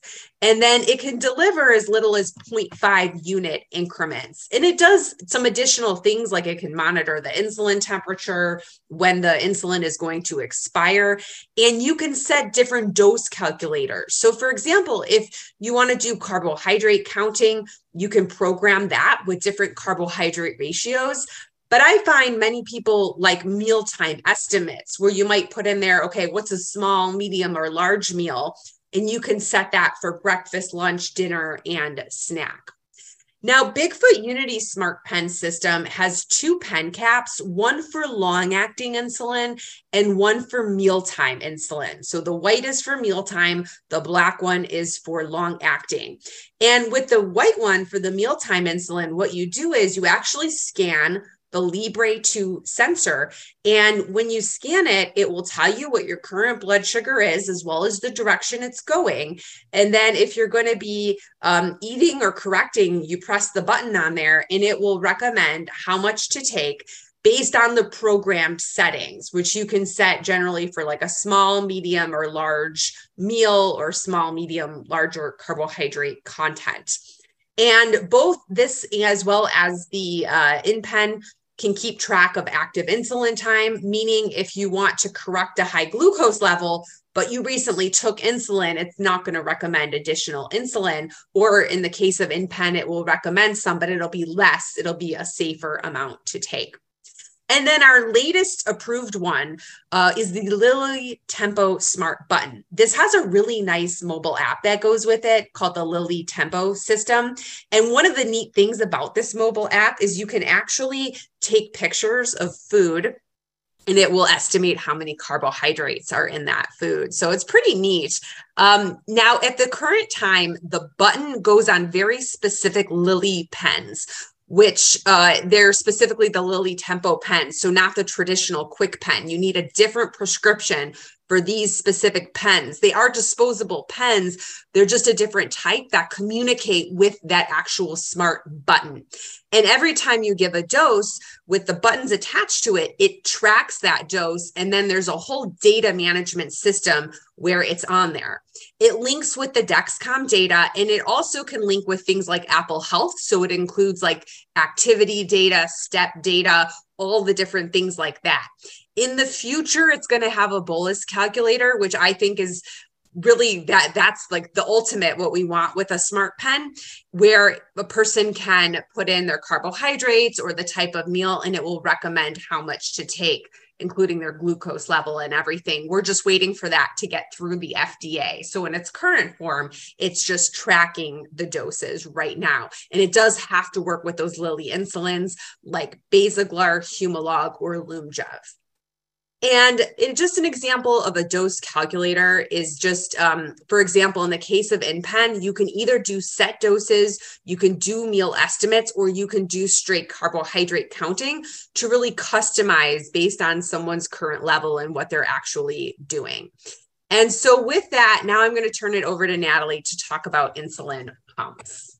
And then it can deliver as little as 0.5 unit increments. And it does some additional things like it can monitor the insulin temperature when the insulin is going to expire. And you can set different dose calculators. So, for example, if you want to do carbohydrate counting, you can program that with different carbohydrate ratios. But I find many people like mealtime estimates where you might put in there, okay, what's a small, medium, or large meal? And you can set that for breakfast, lunch, dinner, and snack. Now, Bigfoot Unity Smart Pen System has two pen caps, one for long acting insulin and one for mealtime insulin. So the white is for mealtime, the black one is for long acting. And with the white one for the mealtime insulin, what you do is you actually scan the Libre 2 sensor. And when you scan it, it will tell you what your current blood sugar is, as well as the direction it's going. And then if you're going to be um, eating or correcting, you press the button on there and it will recommend how much to take based on the programmed settings, which you can set generally for like a small, medium, or large meal or small, medium, larger carbohydrate content. And both this as well as the uh, InPen can keep track of active insulin time, meaning if you want to correct a high glucose level, but you recently took insulin, it's not going to recommend additional insulin. Or in the case of InPen, it will recommend some, but it'll be less, it'll be a safer amount to take. And then our latest approved one uh, is the Lilly Tempo Smart Button. This has a really nice mobile app that goes with it called the Lilly Tempo system. And one of the neat things about this mobile app is you can actually take pictures of food and it will estimate how many carbohydrates are in that food. So it's pretty neat. Um, now, at the current time, the button goes on very specific Lilly pens which uh, they're specifically the Lilly Tempo pen. So, not the traditional KwikPen. You need a different prescription for these specific pens. They are disposable pens, they're just a different type that communicate with that actual smart button. And every time you give a dose with the buttons attached to it, it tracks that dose. And then there's a whole data management system where it's on there. It links with the Dexcom data and it also can link with things like Apple Health. So it includes like activity data, step data, all the different things like that. In the future, it's going to have a bolus calculator, which I think is really that that's like the ultimate what we want with a smart pen where a person can put in their carbohydrates or the type of meal and it will recommend how much to take including their glucose level and everything. We're just waiting for that to get through the FDA so in its current form it's just tracking the doses right now. And it does have to work with those Lilly insulins like Basaglar, Humalog or Lyumjev and it, just an example of a dose calculator is just, um, for example, in the case of InPen, you can either do set doses, you can do meal estimates, or you can do straight carbohydrate counting to really customize based on someone's current level and what they're actually doing. And so, with that, now I'm going to turn it over to Natalie to talk about insulin pumps.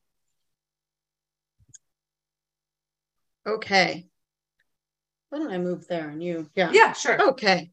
Okay. Why don't I move there and you? Yeah.
Yeah, sure.
Okay.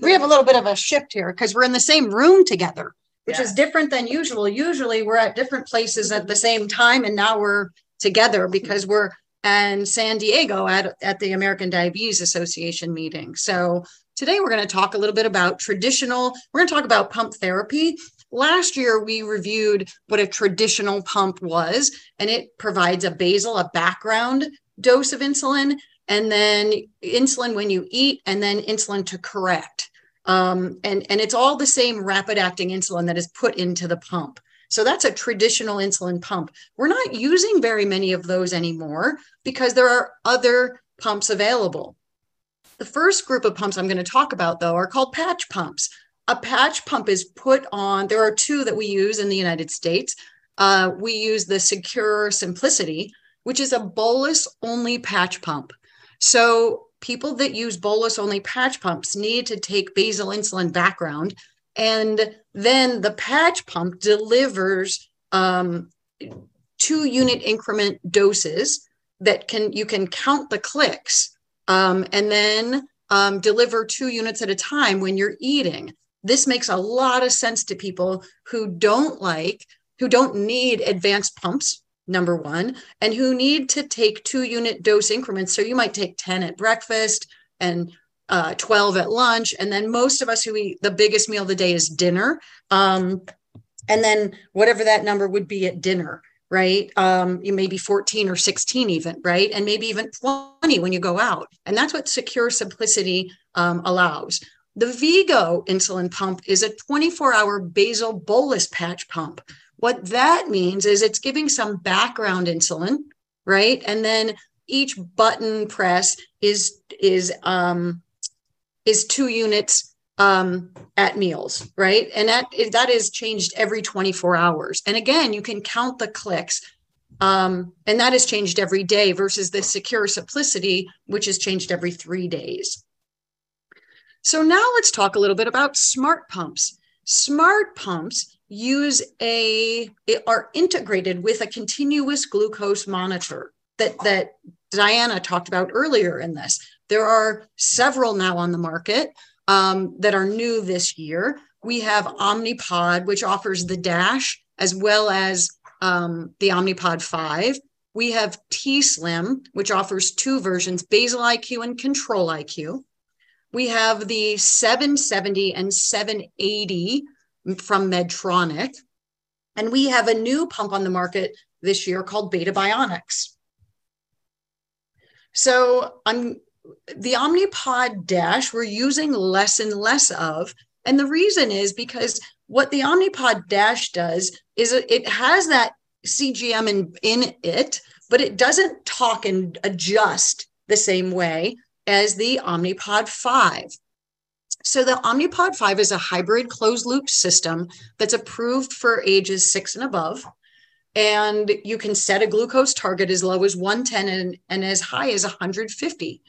We have a little bit of a shift here because we're in the same room together, which
Yes.
is different than usual. Usually we're at different places at the same time, and now we're together because we're in San Diego at, at the American Diabetes Association meeting. So today we're going to talk a little bit about traditional, we're going to talk about pump therapy. Last year, we reviewed what a traditional pump was, and it provides a basal, a background dose of insulin and then insulin when you eat, and then insulin to correct. Um, and, and it's all the same rapid acting insulin that is put into the pump. So that's a traditional insulin pump. We're not using very many of those anymore because there are other pumps available. The first group of pumps I'm going to talk about, though, are called patch pumps. A patch pump is put on, there are two that we use in the United States. Uh, we use the CeQur Simplicity, which is a bolus only patch pump. So people that use bolus only patch pumps need to take basal insulin background. And then the patch pump delivers um, two unit increment doses that can you can count the clicks um, and then um, deliver two units at a time when you're eating. This makes a lot of sense to people who don't like, who don't need advanced pumps, number one, and who need to take two unit dose increments. So you might take 10 at breakfast and uh, 12 at lunch. And then most of us who eat the biggest meal of the day is dinner. Um, and then whatever that number would be at dinner, right? Um, you may be 14 or 16 even, right? And maybe even 20 when you go out. And that's what CeQur Simplicity um, allows. The V-Go insulin pump is a 24 hour basal bolus patch pump. What that means is it's giving some background insulin, right? And then each button press is is um, is two units um, at meals, right? And that that is changed every 24 hours. And again, you can count the clicks. Um, and that is changed every day versus the CeQur Simplicity, which is changed every three days. So now let's talk a little bit about smart pumps. Smart pumps use a are integrated with a continuous glucose monitor that that Diana talked about earlier in this. There are several now on the market um, that are new this year. We have Omnipod, which offers the Dash as well as um, the Omnipod 5. We have T Slim, which offers two versions Basal IQ and Control IQ. We have the 770 and 780 from Medtronic. And we have a new pump on the market this year called Beta Bionics. So I'm the Omnipod Dash, we're using less and less of. And the reason is because what the Omnipod Dash does is it has that CGM in, in it, but it doesn't talk and adjust the same way as the Omnipod 5. So the Omnipod 5 is a hybrid closed loop system that's approved for ages six and above. And you can set a glucose target as low as 110 and, and as high as 150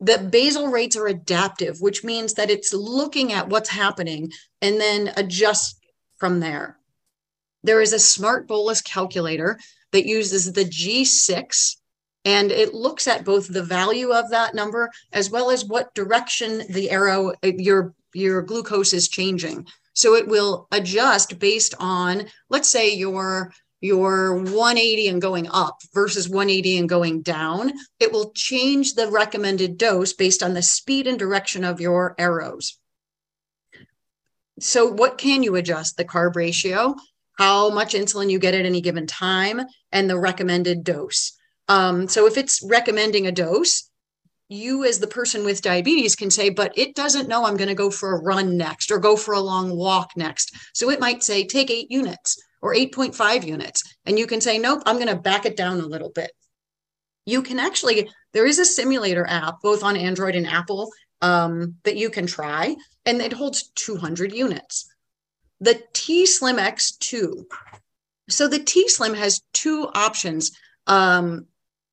the basal rates are adaptive, which means that it's looking at what's happening and then adjust from there. There is a smart bolus calculator that uses the G6 and it looks at both the value of that number as well as what direction the arrow your your glucose is changing. So it will adjust based on let's say your your 180 and going up versus 180 and going down, it will change the recommended dose based on the speed and direction of your arrows. So, what can you adjust? The carb ratio, how much insulin you get at any given time, and the recommended dose. Um, so, if it's recommending a dose, you as the person with diabetes can say, but it doesn't know I'm going to go for a run next or go for a long walk next. So it might say, take eight units or 8.5 units. And you can say, nope, I'm going to back it down a little bit. You can actually, there is a simulator app, both on Android and Apple, um, that you can try, and it holds 200 units. The T Slim X2. So the T Slim has two options um,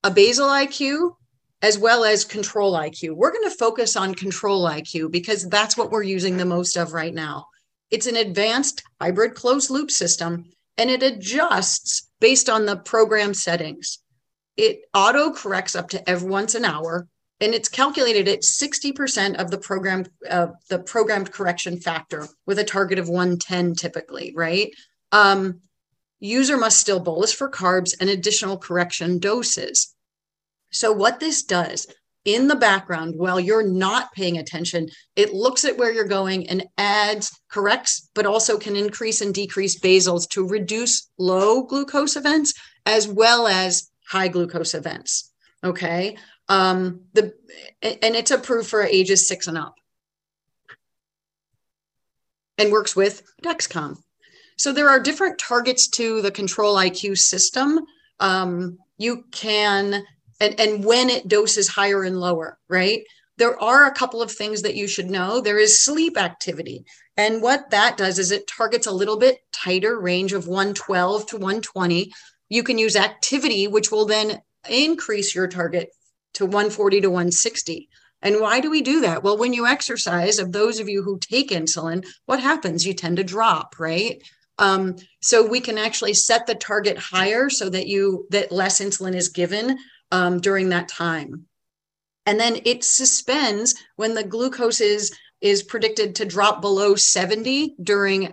a basal IQ as well as control IQ. We're going to focus on control IQ because that's what we're using the most of right now. It's an advanced hybrid closed loop system and it adjusts based on the program settings. It auto corrects up to every once an hour, and it's calculated at 60% of the program uh, the programmed correction factor with a target of 110 typically, right? Um, user must still bolus for carbs and additional correction doses. So what this does in the background while you're not paying attention. It looks at where you're going and adds, corrects, but also can increase and decrease basals to reduce low glucose events as well as high glucose events. Okay. Um, the and it's approved for ages six and up. And works with Dexcom. So there are different targets to the control IQ system. Um, you can and, and when it doses higher and lower, right? There are a couple of things that you should know. There is sleep activity. And what that does is it targets a little bit tighter range of 112 to 120. You can use activity, which will then increase your target to 140 to 160. And why do we do that? Well, when you exercise, of those of you who take insulin, what happens? You tend to drop, right? Um, so we can actually set the target higher so that you that less insulin is given um, during that time. And then it suspends when the glucose is is predicted to drop below 70 during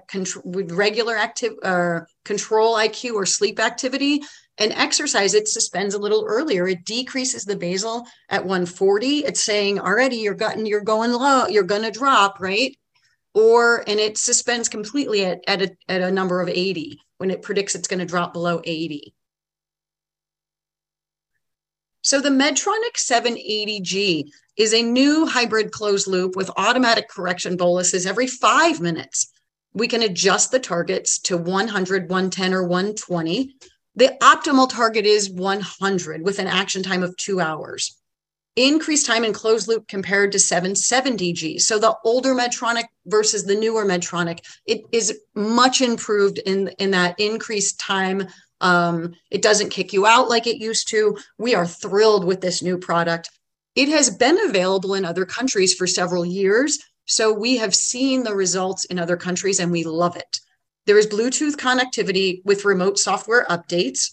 regular active uh, control IQ or sleep activity. And exercise, it suspends a little earlier. It decreases the basal at 140. It's saying already you're gotten, you're going low, you're going to drop, right? Or and it suspends completely at, at, a, at a number of 80 when it predicts it's going to drop below 80. So the Medtronic 780G is a new hybrid closed loop with automatic correction boluses every five minutes. We can adjust the targets to 100, 110, or 120. The optimal target is 100 with an action time of two hours. Increased time in closed loop compared to 770G. So the older Medtronic versus the newer Medtronic, it is much improved in, in that increased time um, it doesn't kick you out like it used to. We are thrilled with this new product. It has been available in other countries for several years. So we have seen the results in other countries and we love it. There is Bluetooth connectivity with remote software updates.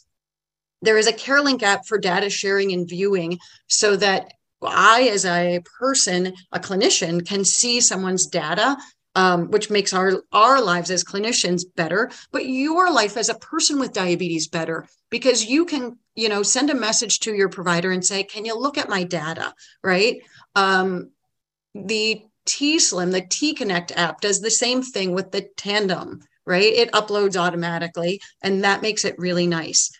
There is a CareLink app for data sharing and viewing so that I, as a person, a clinician, can see someone's data um, which makes our our lives as clinicians better but your life as a person with diabetes better because you can you know send a message to your provider and say can you look at my data? Right? Um, the t slim the t connect app does the same thing with the tandem right? It uploads automatically and that makes it really nice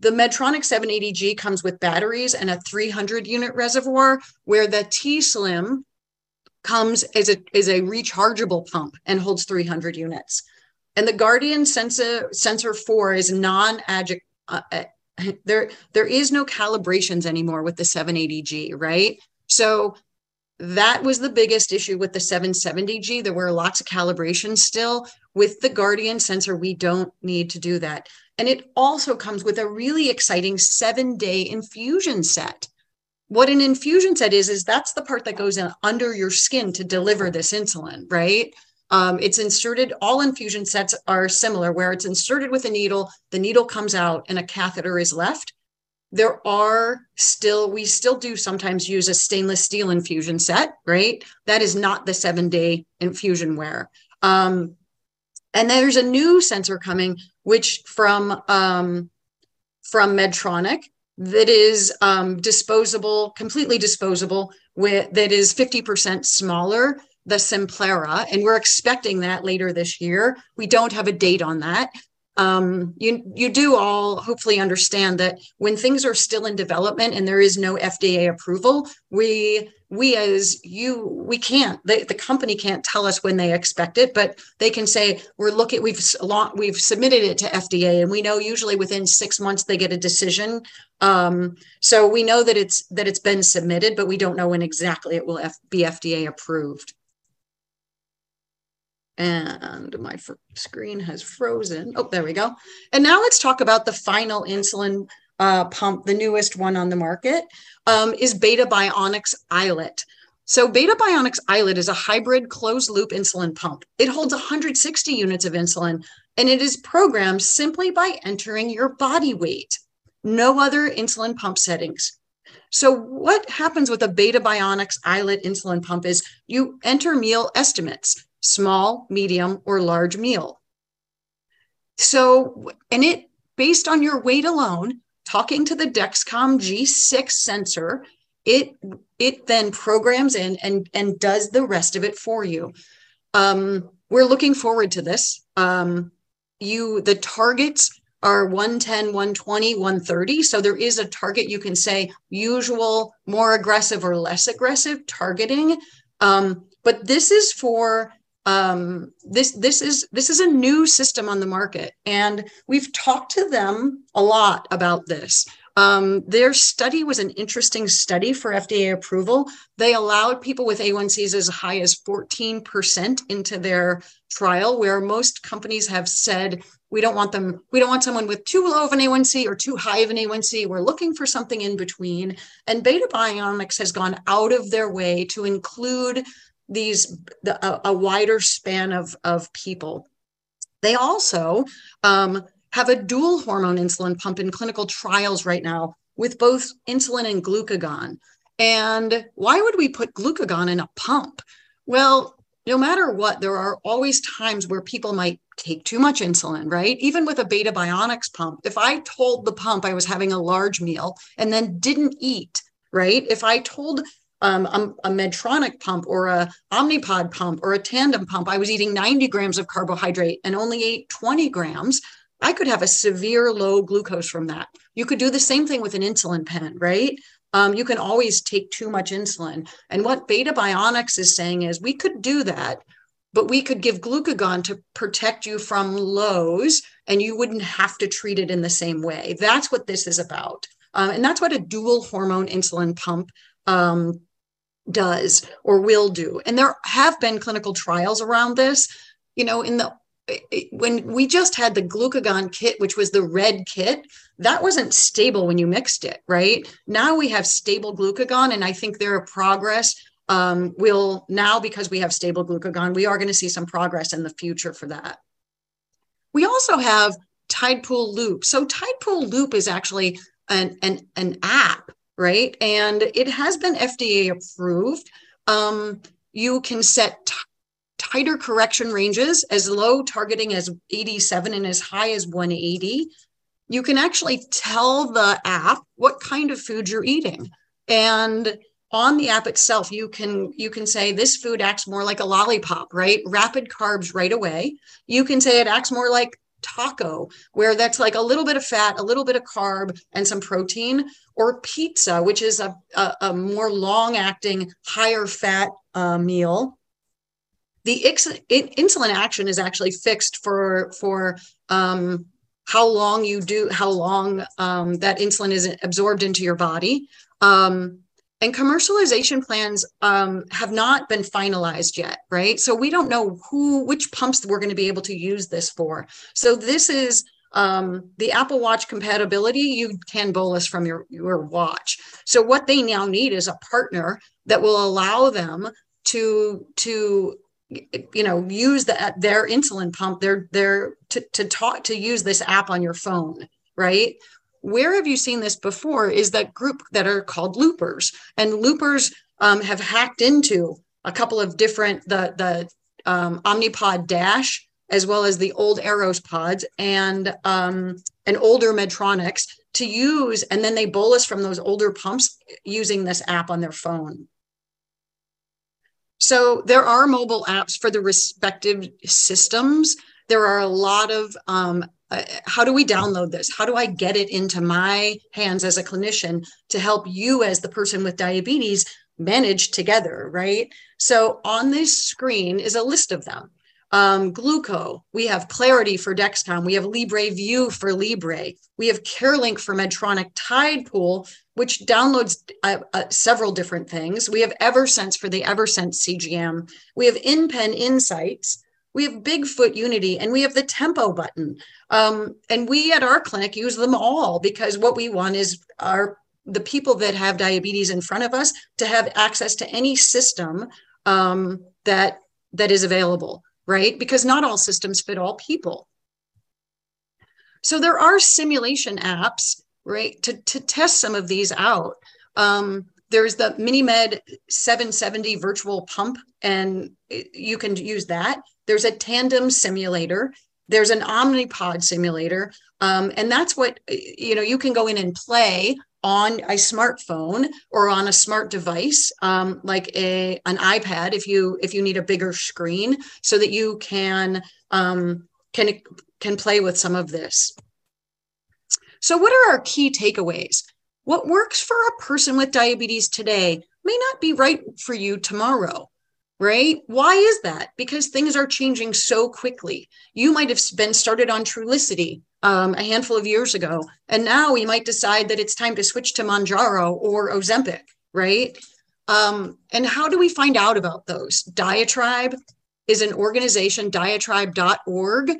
the Medtronic 780G comes with batteries and a 300 unit reservoir, where the T Slim comes as a is a rechargeable pump and holds 300 units. And the Guardian Sensor Sensor 4 is non-adjunct. Uh, uh, there there is no calibrations anymore with the 780G, right? So that was the biggest issue with the 770G. There were lots of calibrations still. With the Guardian sensor, we don't need to do that. And it also comes with a really exciting seven day infusion set. What an infusion set is is that's the part that goes in under your skin to deliver this insulin right? Um, it's inserted all infusion sets are similar where it's inserted with a needle the needle comes out and a catheter is left. There are still we still do sometimes use a stainless steel infusion set right? That is not the seven day infusion wear. Um, and there's a new sensor coming which from um, from medtronic that is um, disposable completely disposable with that is 50% smaller the simplera. And we're expecting that later this year. We don't have a date on that um, you you do all hopefully understand that when things are still in development and there is no FDA approval, we we as you we can't the, the company can't tell us when they expect it, but they can say we're looking we've we've submitted it to FDA and we know usually within six months they get a decision. Um, so we know that it's that it's been submitted, but we don't know when exactly it will F- be FDA approved and my screen has frozen. Oh, there we go. And now let's talk about the final insulin uh, pump, the newest one on the market, um, is Beta Bionics iLet. So Beta Bionics iLet is a hybrid closed loop insulin pump. It holds 160 units of insulin and it is programmed simply by entering your body weight. No other insulin pump settings. So what happens with a Beta Bionics iLet insulin pump is you enter meal estimates small, medium, or large meal. So, and it based on your weight alone, talking to the Dexcom G6 sensor, it it then programs in and and does the rest of it for you. Um, we're looking forward to this. Um, you the targets are 110, 120, 130. So there is a target you can say usual, more aggressive or less aggressive targeting. Um, but this is for um, this this is this is a new system on the market, and we've talked to them a lot about this. Um, their study was an interesting study for FDA approval. They allowed people with A1Cs as high as 14% into their trial, where most companies have said, we don't want them, we don't want someone with too low of an A1C or too high of an A1C. We're looking for something in between. And Beta Bionics has gone out of their way to include these the, a, a, wider span of, of people. They also um, have a dual hormone insulin pump in clinical trials right now with both insulin and glucagon. And why would we put glucagon in a pump? Well, no matter what, there are always times where people might take too much insulin, right? Even with a beta bionics pump, if I told the pump I was having a large meal and then didn't eat, right? If I told um, a, a, Medtronic pump or a Omnipod pump or a Tandem pump, I was eating 90 grams of carbohydrate and only ate 20 grams, I could have a severe low glucose from that. You could do the same thing with an insulin pen, right? Um, you can always take too much insulin. And what Beta Bionics is saying is we could do that, but we could give glucagon to protect you from lows and you wouldn't have to treat it in the same way. That's what this is about. Um, and that's what a dual hormone insulin pump um, does or will do. And there have been clinical trials around this. You know, in the when we just had the glucagon kit, which was the red kit, that wasn't stable when you mixed it, right? Now we have stable glucagon, and I think there are progress. Um, will now because we have stable glucagon, we are going to see some progress in the future for that. We also have Tidepool Loop. So Tidepool Loop is actually an, an, an app right? And it has been FDA approved. Um, you can set t- tighter correction ranges, as low targeting as 87 and as high as 180. You can actually tell the app what kind of food you're eating. And on the app itself you can you can say this food acts more like a lollipop right rapid carbs right away you can say it acts more like taco, where that's like a little bit of fat, a little bit of carb, and some protein, or pizza, which is a, a, a more long acting, higher fat uh, meal. The insulin action is actually fixed for, for um, how long you do, how long um, that insulin is absorbed into your body. Um, and commercialization plans um, have not been finalized yet right so we don't know who which pumps we're going to be able to use this for so this is Um, the Apple Watch compatibility, you can bolus from your, your watch. So what they now need is a partner that will allow them to to you know use the, their insulin pump their their to, to talk to use this app on your phone right where have you seen this before is that group that are called loopers and loopers um, have hacked into a couple of different the the um, omnipod dash as well as the old Eros pods and um, and older medtronics to use and then they bolus from those older pumps using this app on their phone so there are mobile apps for the respective systems there are a lot of um, uh, how do we download this? How do I get it into my hands as a clinician to help you, as the person with diabetes, manage together, right? So on this screen is a list of them. Um, Glooko, we have Clarity for Dexcom, we have Libre View for Libre, we have CareLink for Medtronic Tidepool, which downloads uh, uh, several different things. We have Eversense for the Eversense CGM, we have InPen Insights, we have Bigfoot Unity, and we have the Tempo button. Um, and we at our clinic use them all because what we want is our the people that have diabetes in front of us to have access to any system um, that that is available, right? Because not all systems fit all people. So there are simulation apps, right, to, to test some of these out. Um, there's the MiniMed 770 virtual pump, and you can use that. There's a tandem simulator. There's an Omnipod simulator. Um, and that's what, you know, you can go in and play on a smartphone or on a smart device um, like a an ipad if you if you need a bigger screen so that you can um, can can play with some of this. So what are our key takeaways? What works for a person with diabetes today may not be right for you tomorrow right? Why is that? Because things are changing so quickly. You might have been started on Trulicity um, a handful of years ago, and now we might decide that it's time to switch to Mounjaro or Ozempic, right? Um, and how do we find out about those? Diatribe is an organization, diatribe.org,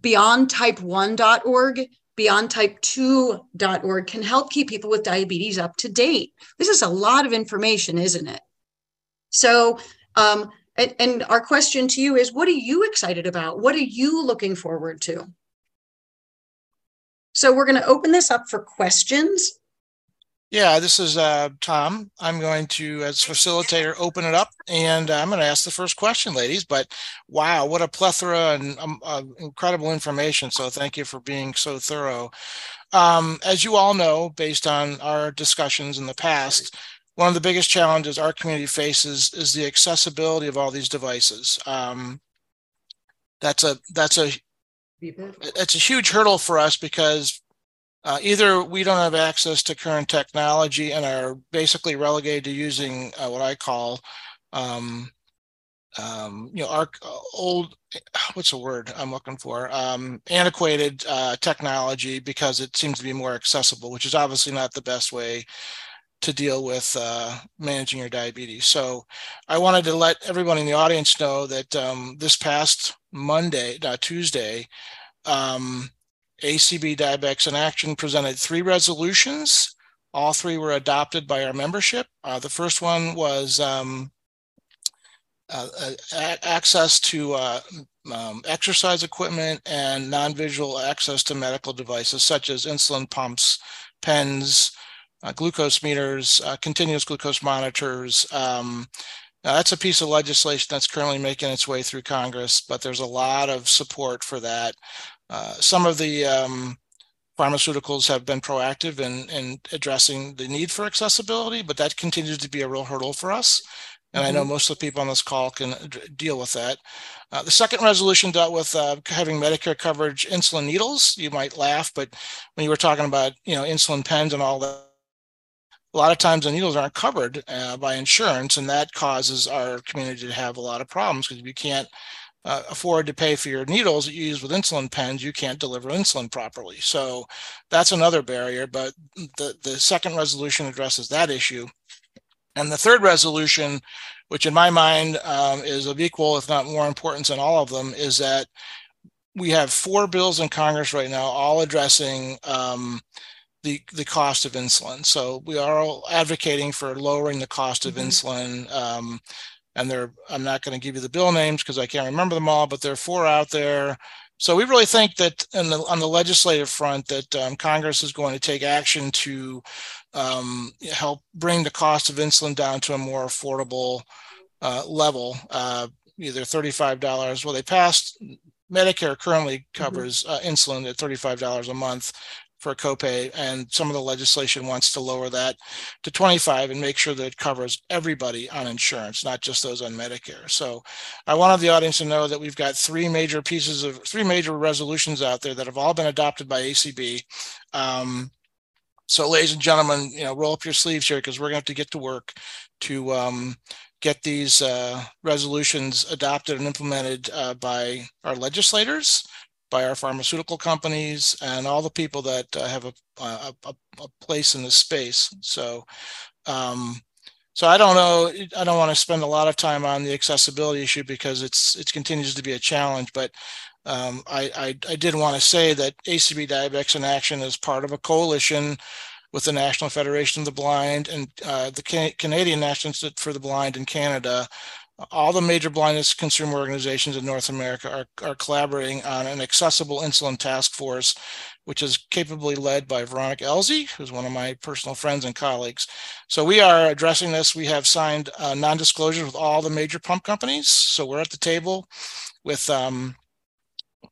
beyondtype1.org, beyondtype2.org can help keep people with diabetes up to date. This is a lot of information, isn't it? So um, and, and our question to you is what are you excited about? What are you looking forward to? So we're going to open this up for questions.
Yeah, this is uh, Tom. I'm going to, as facilitator, open it up and I'm going to ask the first question, ladies. But wow, what a plethora and um, uh, incredible information. So thank you for being so thorough. Um, as you all know, based on our discussions in the past, one of the biggest challenges our community faces is the accessibility of all these devices. Um, that's a that's a it's a huge hurdle for us because uh, either we don't have access to current technology and are basically relegated to using uh, what I call, um, um, you know, our old, what's the word I'm looking for? Um, antiquated uh, technology because it seems to be more accessible, which is obviously not the best way to deal with uh, managing your diabetes. So I wanted to let everyone in the audience know that um, this past Monday, not Tuesday, um, ACB Diabetics in Action presented three resolutions. All three were adopted by our membership. Uh, the first one was um, uh, access to uh, um, exercise equipment and non-visual access to medical devices such as insulin pumps, pens, uh, glucose meters, uh, continuous glucose monitors. Um, that's a piece of legislation that's currently making its way through Congress, but there's a lot of support for that. Uh, some of the um, pharmaceuticals have been proactive in, in addressing the need for accessibility, but that continues to be a real hurdle for us. And mm-hmm. I know mm-hmm. most of the people on this call can deal with that. Uh, the second resolution dealt with uh, having Medicare coverage insulin needles. You might laugh, but when you were talking about you know insulin pens and all that, a lot of times the needles aren't covered uh, by insurance, and that causes our community to have a lot of problems because if you can't uh, afford to pay for your needles that you use with insulin pens, you can't deliver insulin properly. So that's another barrier. But the, the second resolution addresses that issue. And the third resolution, which in my mind um, is of equal, if not more importance than all of them, is that we have four bills in Congress right now, all addressing um, the the cost of insulin. So we are all advocating for lowering the cost of mm-hmm. insulin. Um, and there, I'm not going to give you the bill names because I can't remember them all, but there are four out there. So we really think that the, on the legislative front that um, Congress is going to take action to um, help bring the cost of insulin down to a more affordable uh, level, uh, either $35. Well, they passed Medicare currently mm-hmm. covers uh, insulin at $35 a month for a copay, and some of the legislation wants to lower that to 25 and make sure that it covers everybody on insurance, not just those on Medicare. So I wanted the audience to know that we've got three major pieces of three major resolutions out there that have all been adopted by ACB. Um, so, ladies and gentlemen, you know, roll up your sleeves here because we're going to have to get to work to um, get these uh, resolutions adopted and implemented uh, by our legislators by our pharmaceutical companies and all the people that uh, have a, a, a, place in this space. So, um, so I don't know. I don't want to spend a lot of time on the accessibility issue because it's it continues to be a challenge. But um, I, I, I did want to say that ACB Diabetics in Action is part of a coalition with the National Federation of the Blind and uh, the Can- Canadian National Institute for the Blind in Canada all the major blindness consumer organizations in North America are, are collaborating on an accessible insulin task force, which is capably led by Veronica Elsea, who's one of my personal friends and colleagues. So we are addressing this. We have signed uh, non-disclosures with all the major pump companies. So we're at the table with um,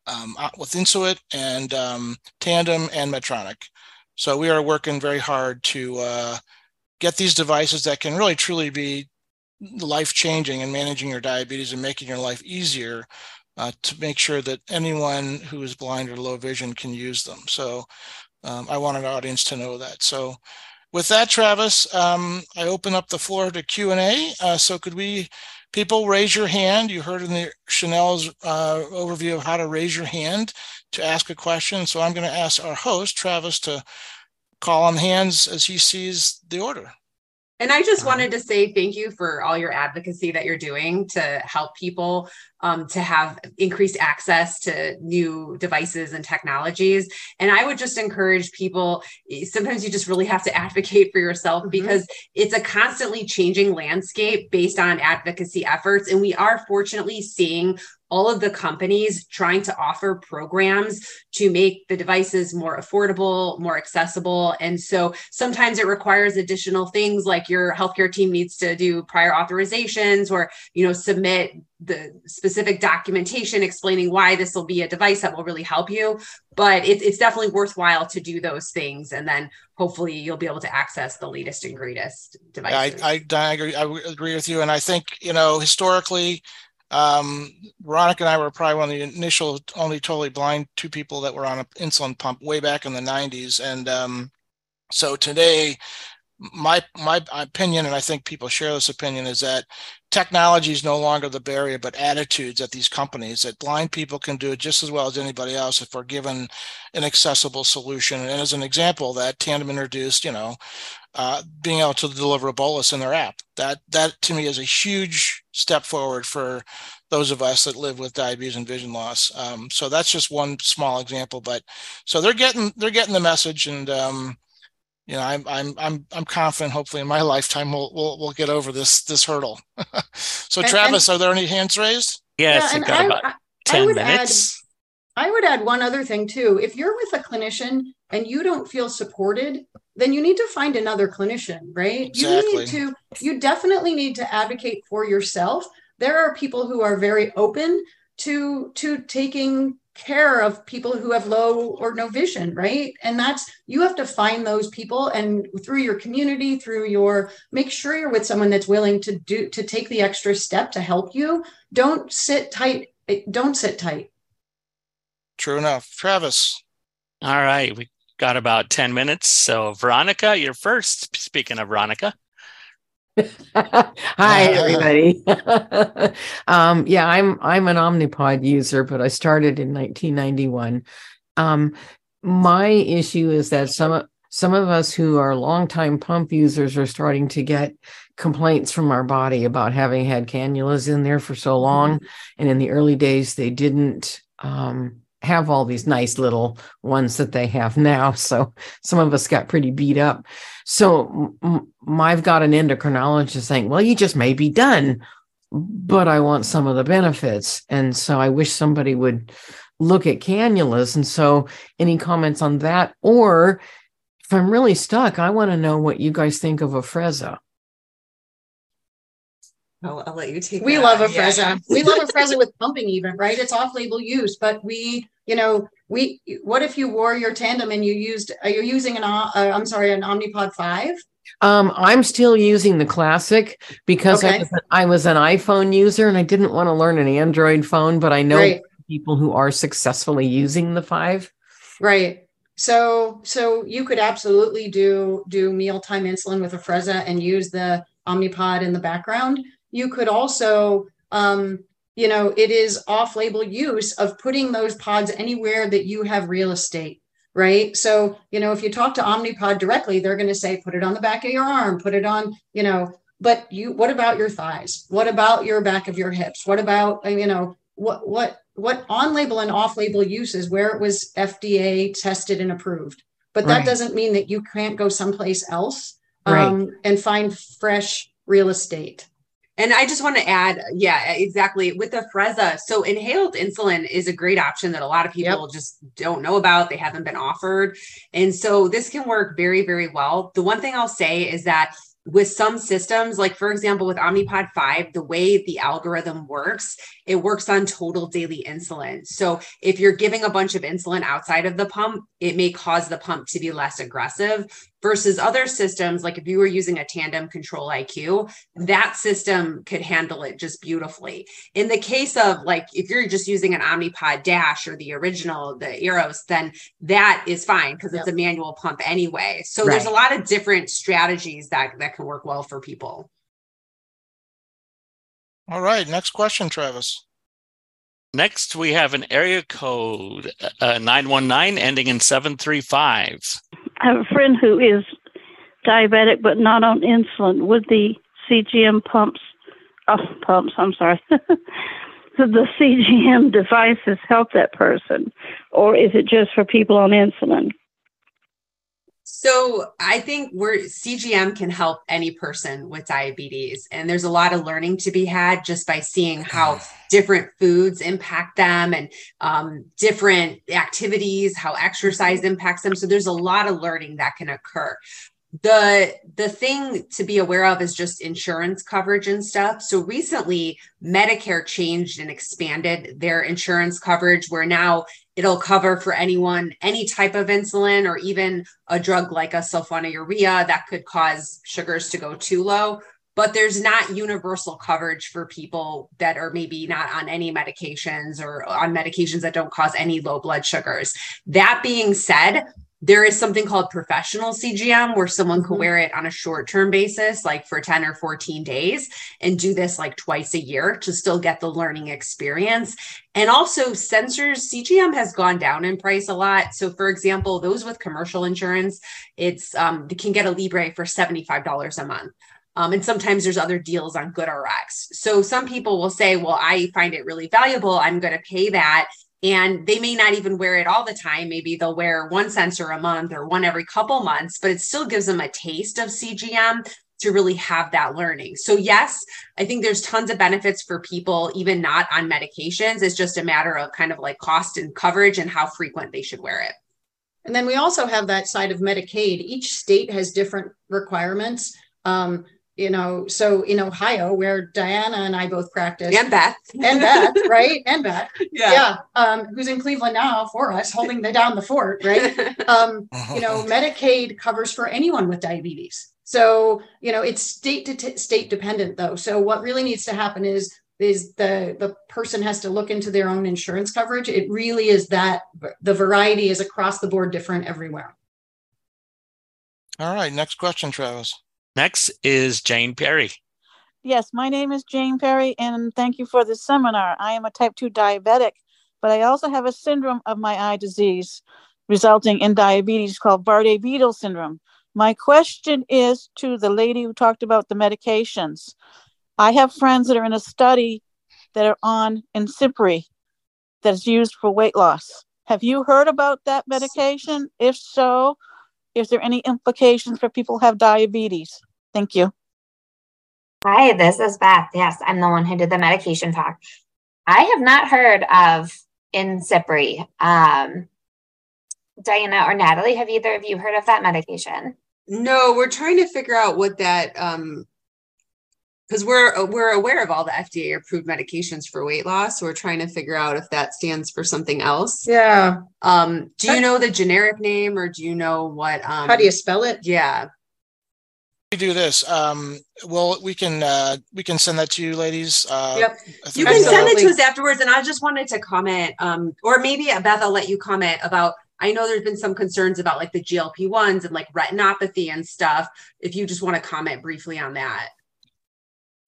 um, uh, with Insulet and um, Tandem and Medtronic. So we are working very hard to uh, get these devices that can really truly be life changing and managing your diabetes and making your life easier uh, to make sure that anyone who is blind or low vision can use them. So um, I want our audience to know that. So with that, Travis, um, I open up the floor to Q&A. Uh, so could we, people raise your hand. You heard in the Chanel's uh, overview of how to raise your hand to ask a question. So I'm going to ask our host, Travis, to call on hands as he sees the order.
And I just wanted to say thank you for all your advocacy that you're doing to help people um, to have increased access to new devices and technologies. And I would just encourage people sometimes you just really have to advocate for yourself mm-hmm. because it's a constantly changing landscape based on advocacy efforts. And we are fortunately seeing all of the companies trying to offer programs to make the devices more affordable, more accessible. And so sometimes it requires additional things like your healthcare team needs to do prior authorizations or, you know, submit the specific documentation explaining why this will be a device that will really help you. But it, it's definitely worthwhile to do those things. And then hopefully you'll be able to access the latest and greatest devices.
I, I, I, agree, I agree with you. And I think, you know, historically, um, Veronica and I were probably one of the initial only totally blind two people that were on an insulin pump way back in the 90s. And um, so today, my my opinion, and I think people share this opinion, is that technology is no longer the barrier, but attitudes at these companies. That blind people can do it just as well as anybody else if we're given an accessible solution. And as an example, that Tandem introduced, you know, uh, being able to deliver a bolus in their app. That that to me is a huge step forward for those of us that live with diabetes and vision loss. Um, so that's just one small example. But so they're getting they're getting the message, and um, you know I'm I'm I'm I'm confident. Hopefully, in my lifetime, we'll we'll, we'll get over this this hurdle. so, and, Travis, and, are there any hands raised?
Yes, yeah, got I, about I, ten I minutes.
Add, I would add one other thing too. If you're with a clinician and you don't feel supported, then you need to find another clinician, right? Exactly. You need to, you definitely need to advocate for yourself. There are people who are very open to to taking care of people who have low or no vision right and that's you have to find those people and through your community through your make sure you're with someone that's willing to do to take the extra step to help you don't sit tight eh, don't sit tight
true enough travis
all right we got about 10 minutes. So, Veronica, you're first. Speaking of Veronica.
Hi everybody. um, yeah, I'm I'm an Omnipod user, but I started in 1991. Um, my issue is that some some of us who are longtime pump users are starting to get complaints from our body about having had cannulas in there for so long, mm-hmm. and in the early days they didn't um, have all these nice little ones that they have now. So some of us got pretty beat up. So I've got an endocrinologist saying, well, you just may be done, but I want some of the benefits. And so I wish somebody would look at cannulas. And so any comments on that? Or if I'm really stuck, I want to know what you guys think of Afrezza.
I'll, I'll let you take.
We
that.
love a
Yeah.
Afrezza. We love a Afrezza with pumping even, right? It's off-label use, but we, you know, we, what if you wore your tandem and you used, are you using an, uh, I'm sorry, an Omnipod 5?
Um, I'm still using the classic because I,
Okay.
was, I was an iPhone user and I didn't want to learn an Android phone, but I know
Right.
people who are successfully using the five.
Right. So, so you could absolutely do, do mealtime insulin with a Afrezza and use the Omnipod in the background. You could also, um, you know, it is off-label use of putting those pods anywhere that you have real estate, right? So, you know, if you talk to Omnipod directly, they're going to say, put it on the back of your arm, put it on, you know, but you, what about your thighs? What about your back of your hips? What about, uh, you know, what, what, what on-label and off-label uses where it was FDA tested and approved. But that
Right.
doesn't mean that you can't go someplace else
Right.
um, and find fresh real estate.
And I just want to add, yeah, exactly. With the Afrezza, so inhaled insulin is a great option that a lot of people just don't know about. They haven't been offered. And so this can work very, very well. The one thing I'll say is that with some systems, like for example, with Omnipod 5, the way the algorithm works, it works on total daily insulin. So if you're giving a bunch of insulin outside of the pump, it may cause the pump to be less aggressive versus other systems. Like if you were using a tandem control IQ, that system could handle it just beautifully. In the case of like, if you're just using an Omnipod Dash or the original, the Eros, then that is fine because it's a manual pump anyway. So there's a lot of different strategies that that can work well for people.
All right, next question, Travis.
Next, we have an area code uh, 919 ending in 735.
I have a friend who is diabetic but not on insulin. Would the CGM pumps, oh, pumps, I'm sorry, the CGM devices help that person, or is it just for people on insulin?
So I think we're CGM can help any person with diabetes. And there's a lot of learning to be had just by seeing how different foods impact them and um, different activities, how exercise impacts them. So there's a lot of learning that can occur. The the thing to be aware of is just insurance coverage and stuff. So recently Medicare changed and expanded their insurance coverage where now it'll cover for anyone any type of insulin or even a drug like a sulfonylurea that could cause sugars to go too low. But there's not universal coverage for people that are maybe not on any medications or on medications that don't cause any low blood sugars. That being said there is something called professional CGM where someone can wear it on a short term basis, like for 10 or 14 days, and do this like twice a year to still get the learning experience. And also, sensors, CGM has gone down in price a lot. So, for example, those with commercial insurance, it's um, you can get a Libre for $75 a month. Um, and sometimes there's other deals on GoodRx. So some people will say, well, I find it really valuable. I'm going to pay that and they may not even wear it all the time maybe they'll wear one sensor a month or one every couple months but it still gives them a taste of cgm to really have that learning so yes i think there's tons of benefits for people even not on medications it's just a matter of kind of like cost and coverage and how frequent they should wear it
And then we also have that side of Medicaid. Each state has different requirements. Um, you know, so in Ohio, where Diana and I both practice,
and beth
and Beth, right? And Beth, yeah, um, who's in Cleveland now for us, holding the, down the fort, right? Um, you know, Medicaid covers for anyone with diabetes. So, you know, it's state to t- state dependent though. So what really needs to happen is is the the person has to look into their own insurance coverage. It really is that the variety is across the board different everywhere.
All right, next question, Travis.
Next is Jane Perry.
Yes, my name is Jane Perry, and thank you for this seminar. I am a type 2 diabetic, but I also have a syndrome of my eye disease resulting in diabetes called Bardet-Biedl syndrome. My question is to the lady who talked about the medications. I have friends that are in a study that are on Imcivree that's used for weight loss. Have you heard about that medication? If so, is there any implications for people who have diabetes? Thank you.
Hi, this is Beth. Yes, I'm the one who did the medication talk. I have not heard of Imcivree. Um, Diana or Natalie, have either of you heard of that medication?
No, we're trying to figure out what that um because we're we're aware of all the FDA approved medications for weight loss. So we're trying to figure out if that stands for something else.
Yeah.
Um, do you know the generic name or do you know what um
How do you spell it?
yeah.
We do this. Um, well, we can uh, we can send that to you, ladies. Uh,
Yep. You can send it to us afterwards. And I just wanted to comment, um, or maybe Beth, I'll let you comment about. I know there's been some concerns about like the GLP ones and like retinopathy and stuff. If you just want to comment briefly on that.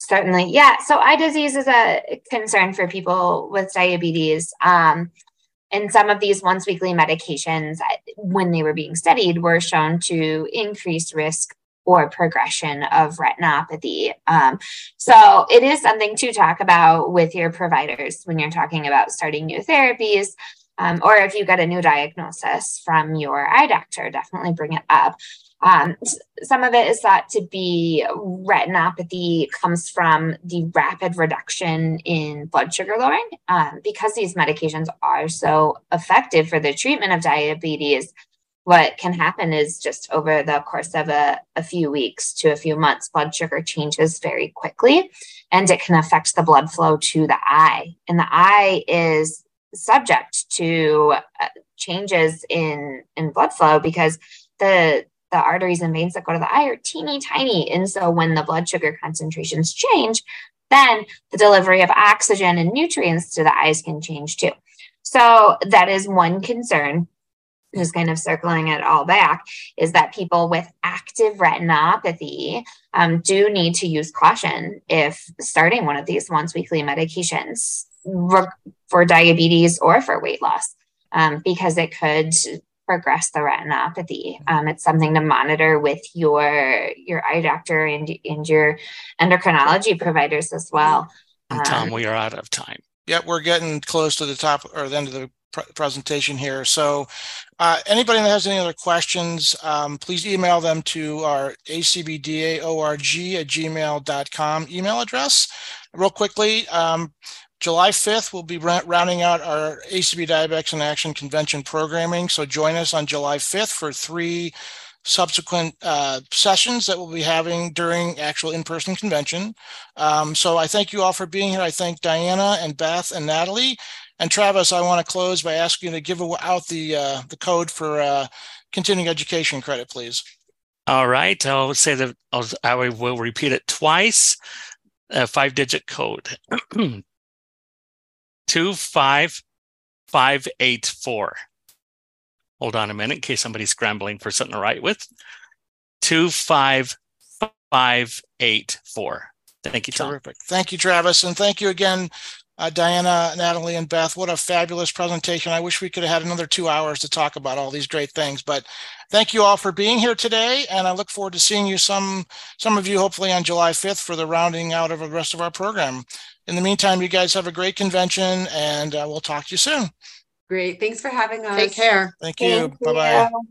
Certainly. Yeah. So eye disease is a concern for people with diabetes. Um, and some of these once weekly medications, when they were being studied, were shown to increase risk or progression of retinopathy. Um, so it is something to talk about with your providers when you're talking about starting new therapies. Um, or if you get a new diagnosis from your eye doctor, definitely bring it up. Um, some of it is thought to be retinopathy comes from the rapid reduction in blood sugar lowering. Um, because these medications are so effective for the treatment of diabetes, what can happen is just over the course of a, a few weeks to a few months, blood sugar changes very quickly and it can affect the blood flow to the eye. And the eye is subject to uh, changes in, in blood flow because the the arteries and veins that go to the eye are teeny tiny. And so when the blood sugar concentrations change, then the delivery of oxygen and nutrients to the eyes can change too. So that is one concern. Just kind of circling it all back is that people with active retinopathy um, do need to use caution if starting one of these once weekly medications for diabetes or for weight loss, um, because it could progress the retinopathy. Um, it's something to monitor with your your eye doctor and, and your endocrinology providers as well.
And Tom,
Um,
we are out of time.
Yep, we're getting close to the top or the end of the pr- presentation here. So, uh, anybody that has any other questions, um, please email them to our acbdaorg at gmail.com email address. Real quickly, um, July 5th, we'll be rounding out our ACB Diabetics in Action Convention programming. So join us on July 5th for three subsequent uh, sessions that we'll be having during actual in-person convention. Um, so I thank you all for being here. I thank Diana and Beth and Natalie. And Travis, I want to close by asking you to give out the uh, the code for uh, continuing education credit, please.
All right. I'll say that I'll, I will repeat it twice. A five digit code 25584. Hold on a minute in case somebody's scrambling for something to write with. 25584. Thank you, Tom.
Terrific. Thank you, Travis, and thank you again, uh, Diana, Natalie, and Beth. What a fabulous presentation! I wish we could have had another two hours to talk about all these great things, but thank you all for being here today, and I look forward to seeing you some some of you hopefully on July 5th for the rounding out of the rest of our program. In the meantime, you guys have a great convention, and uh, we'll talk to you soon.
Great. Thanks for having us.
Take care.
Thank you.
Thank
Bye bye.
you.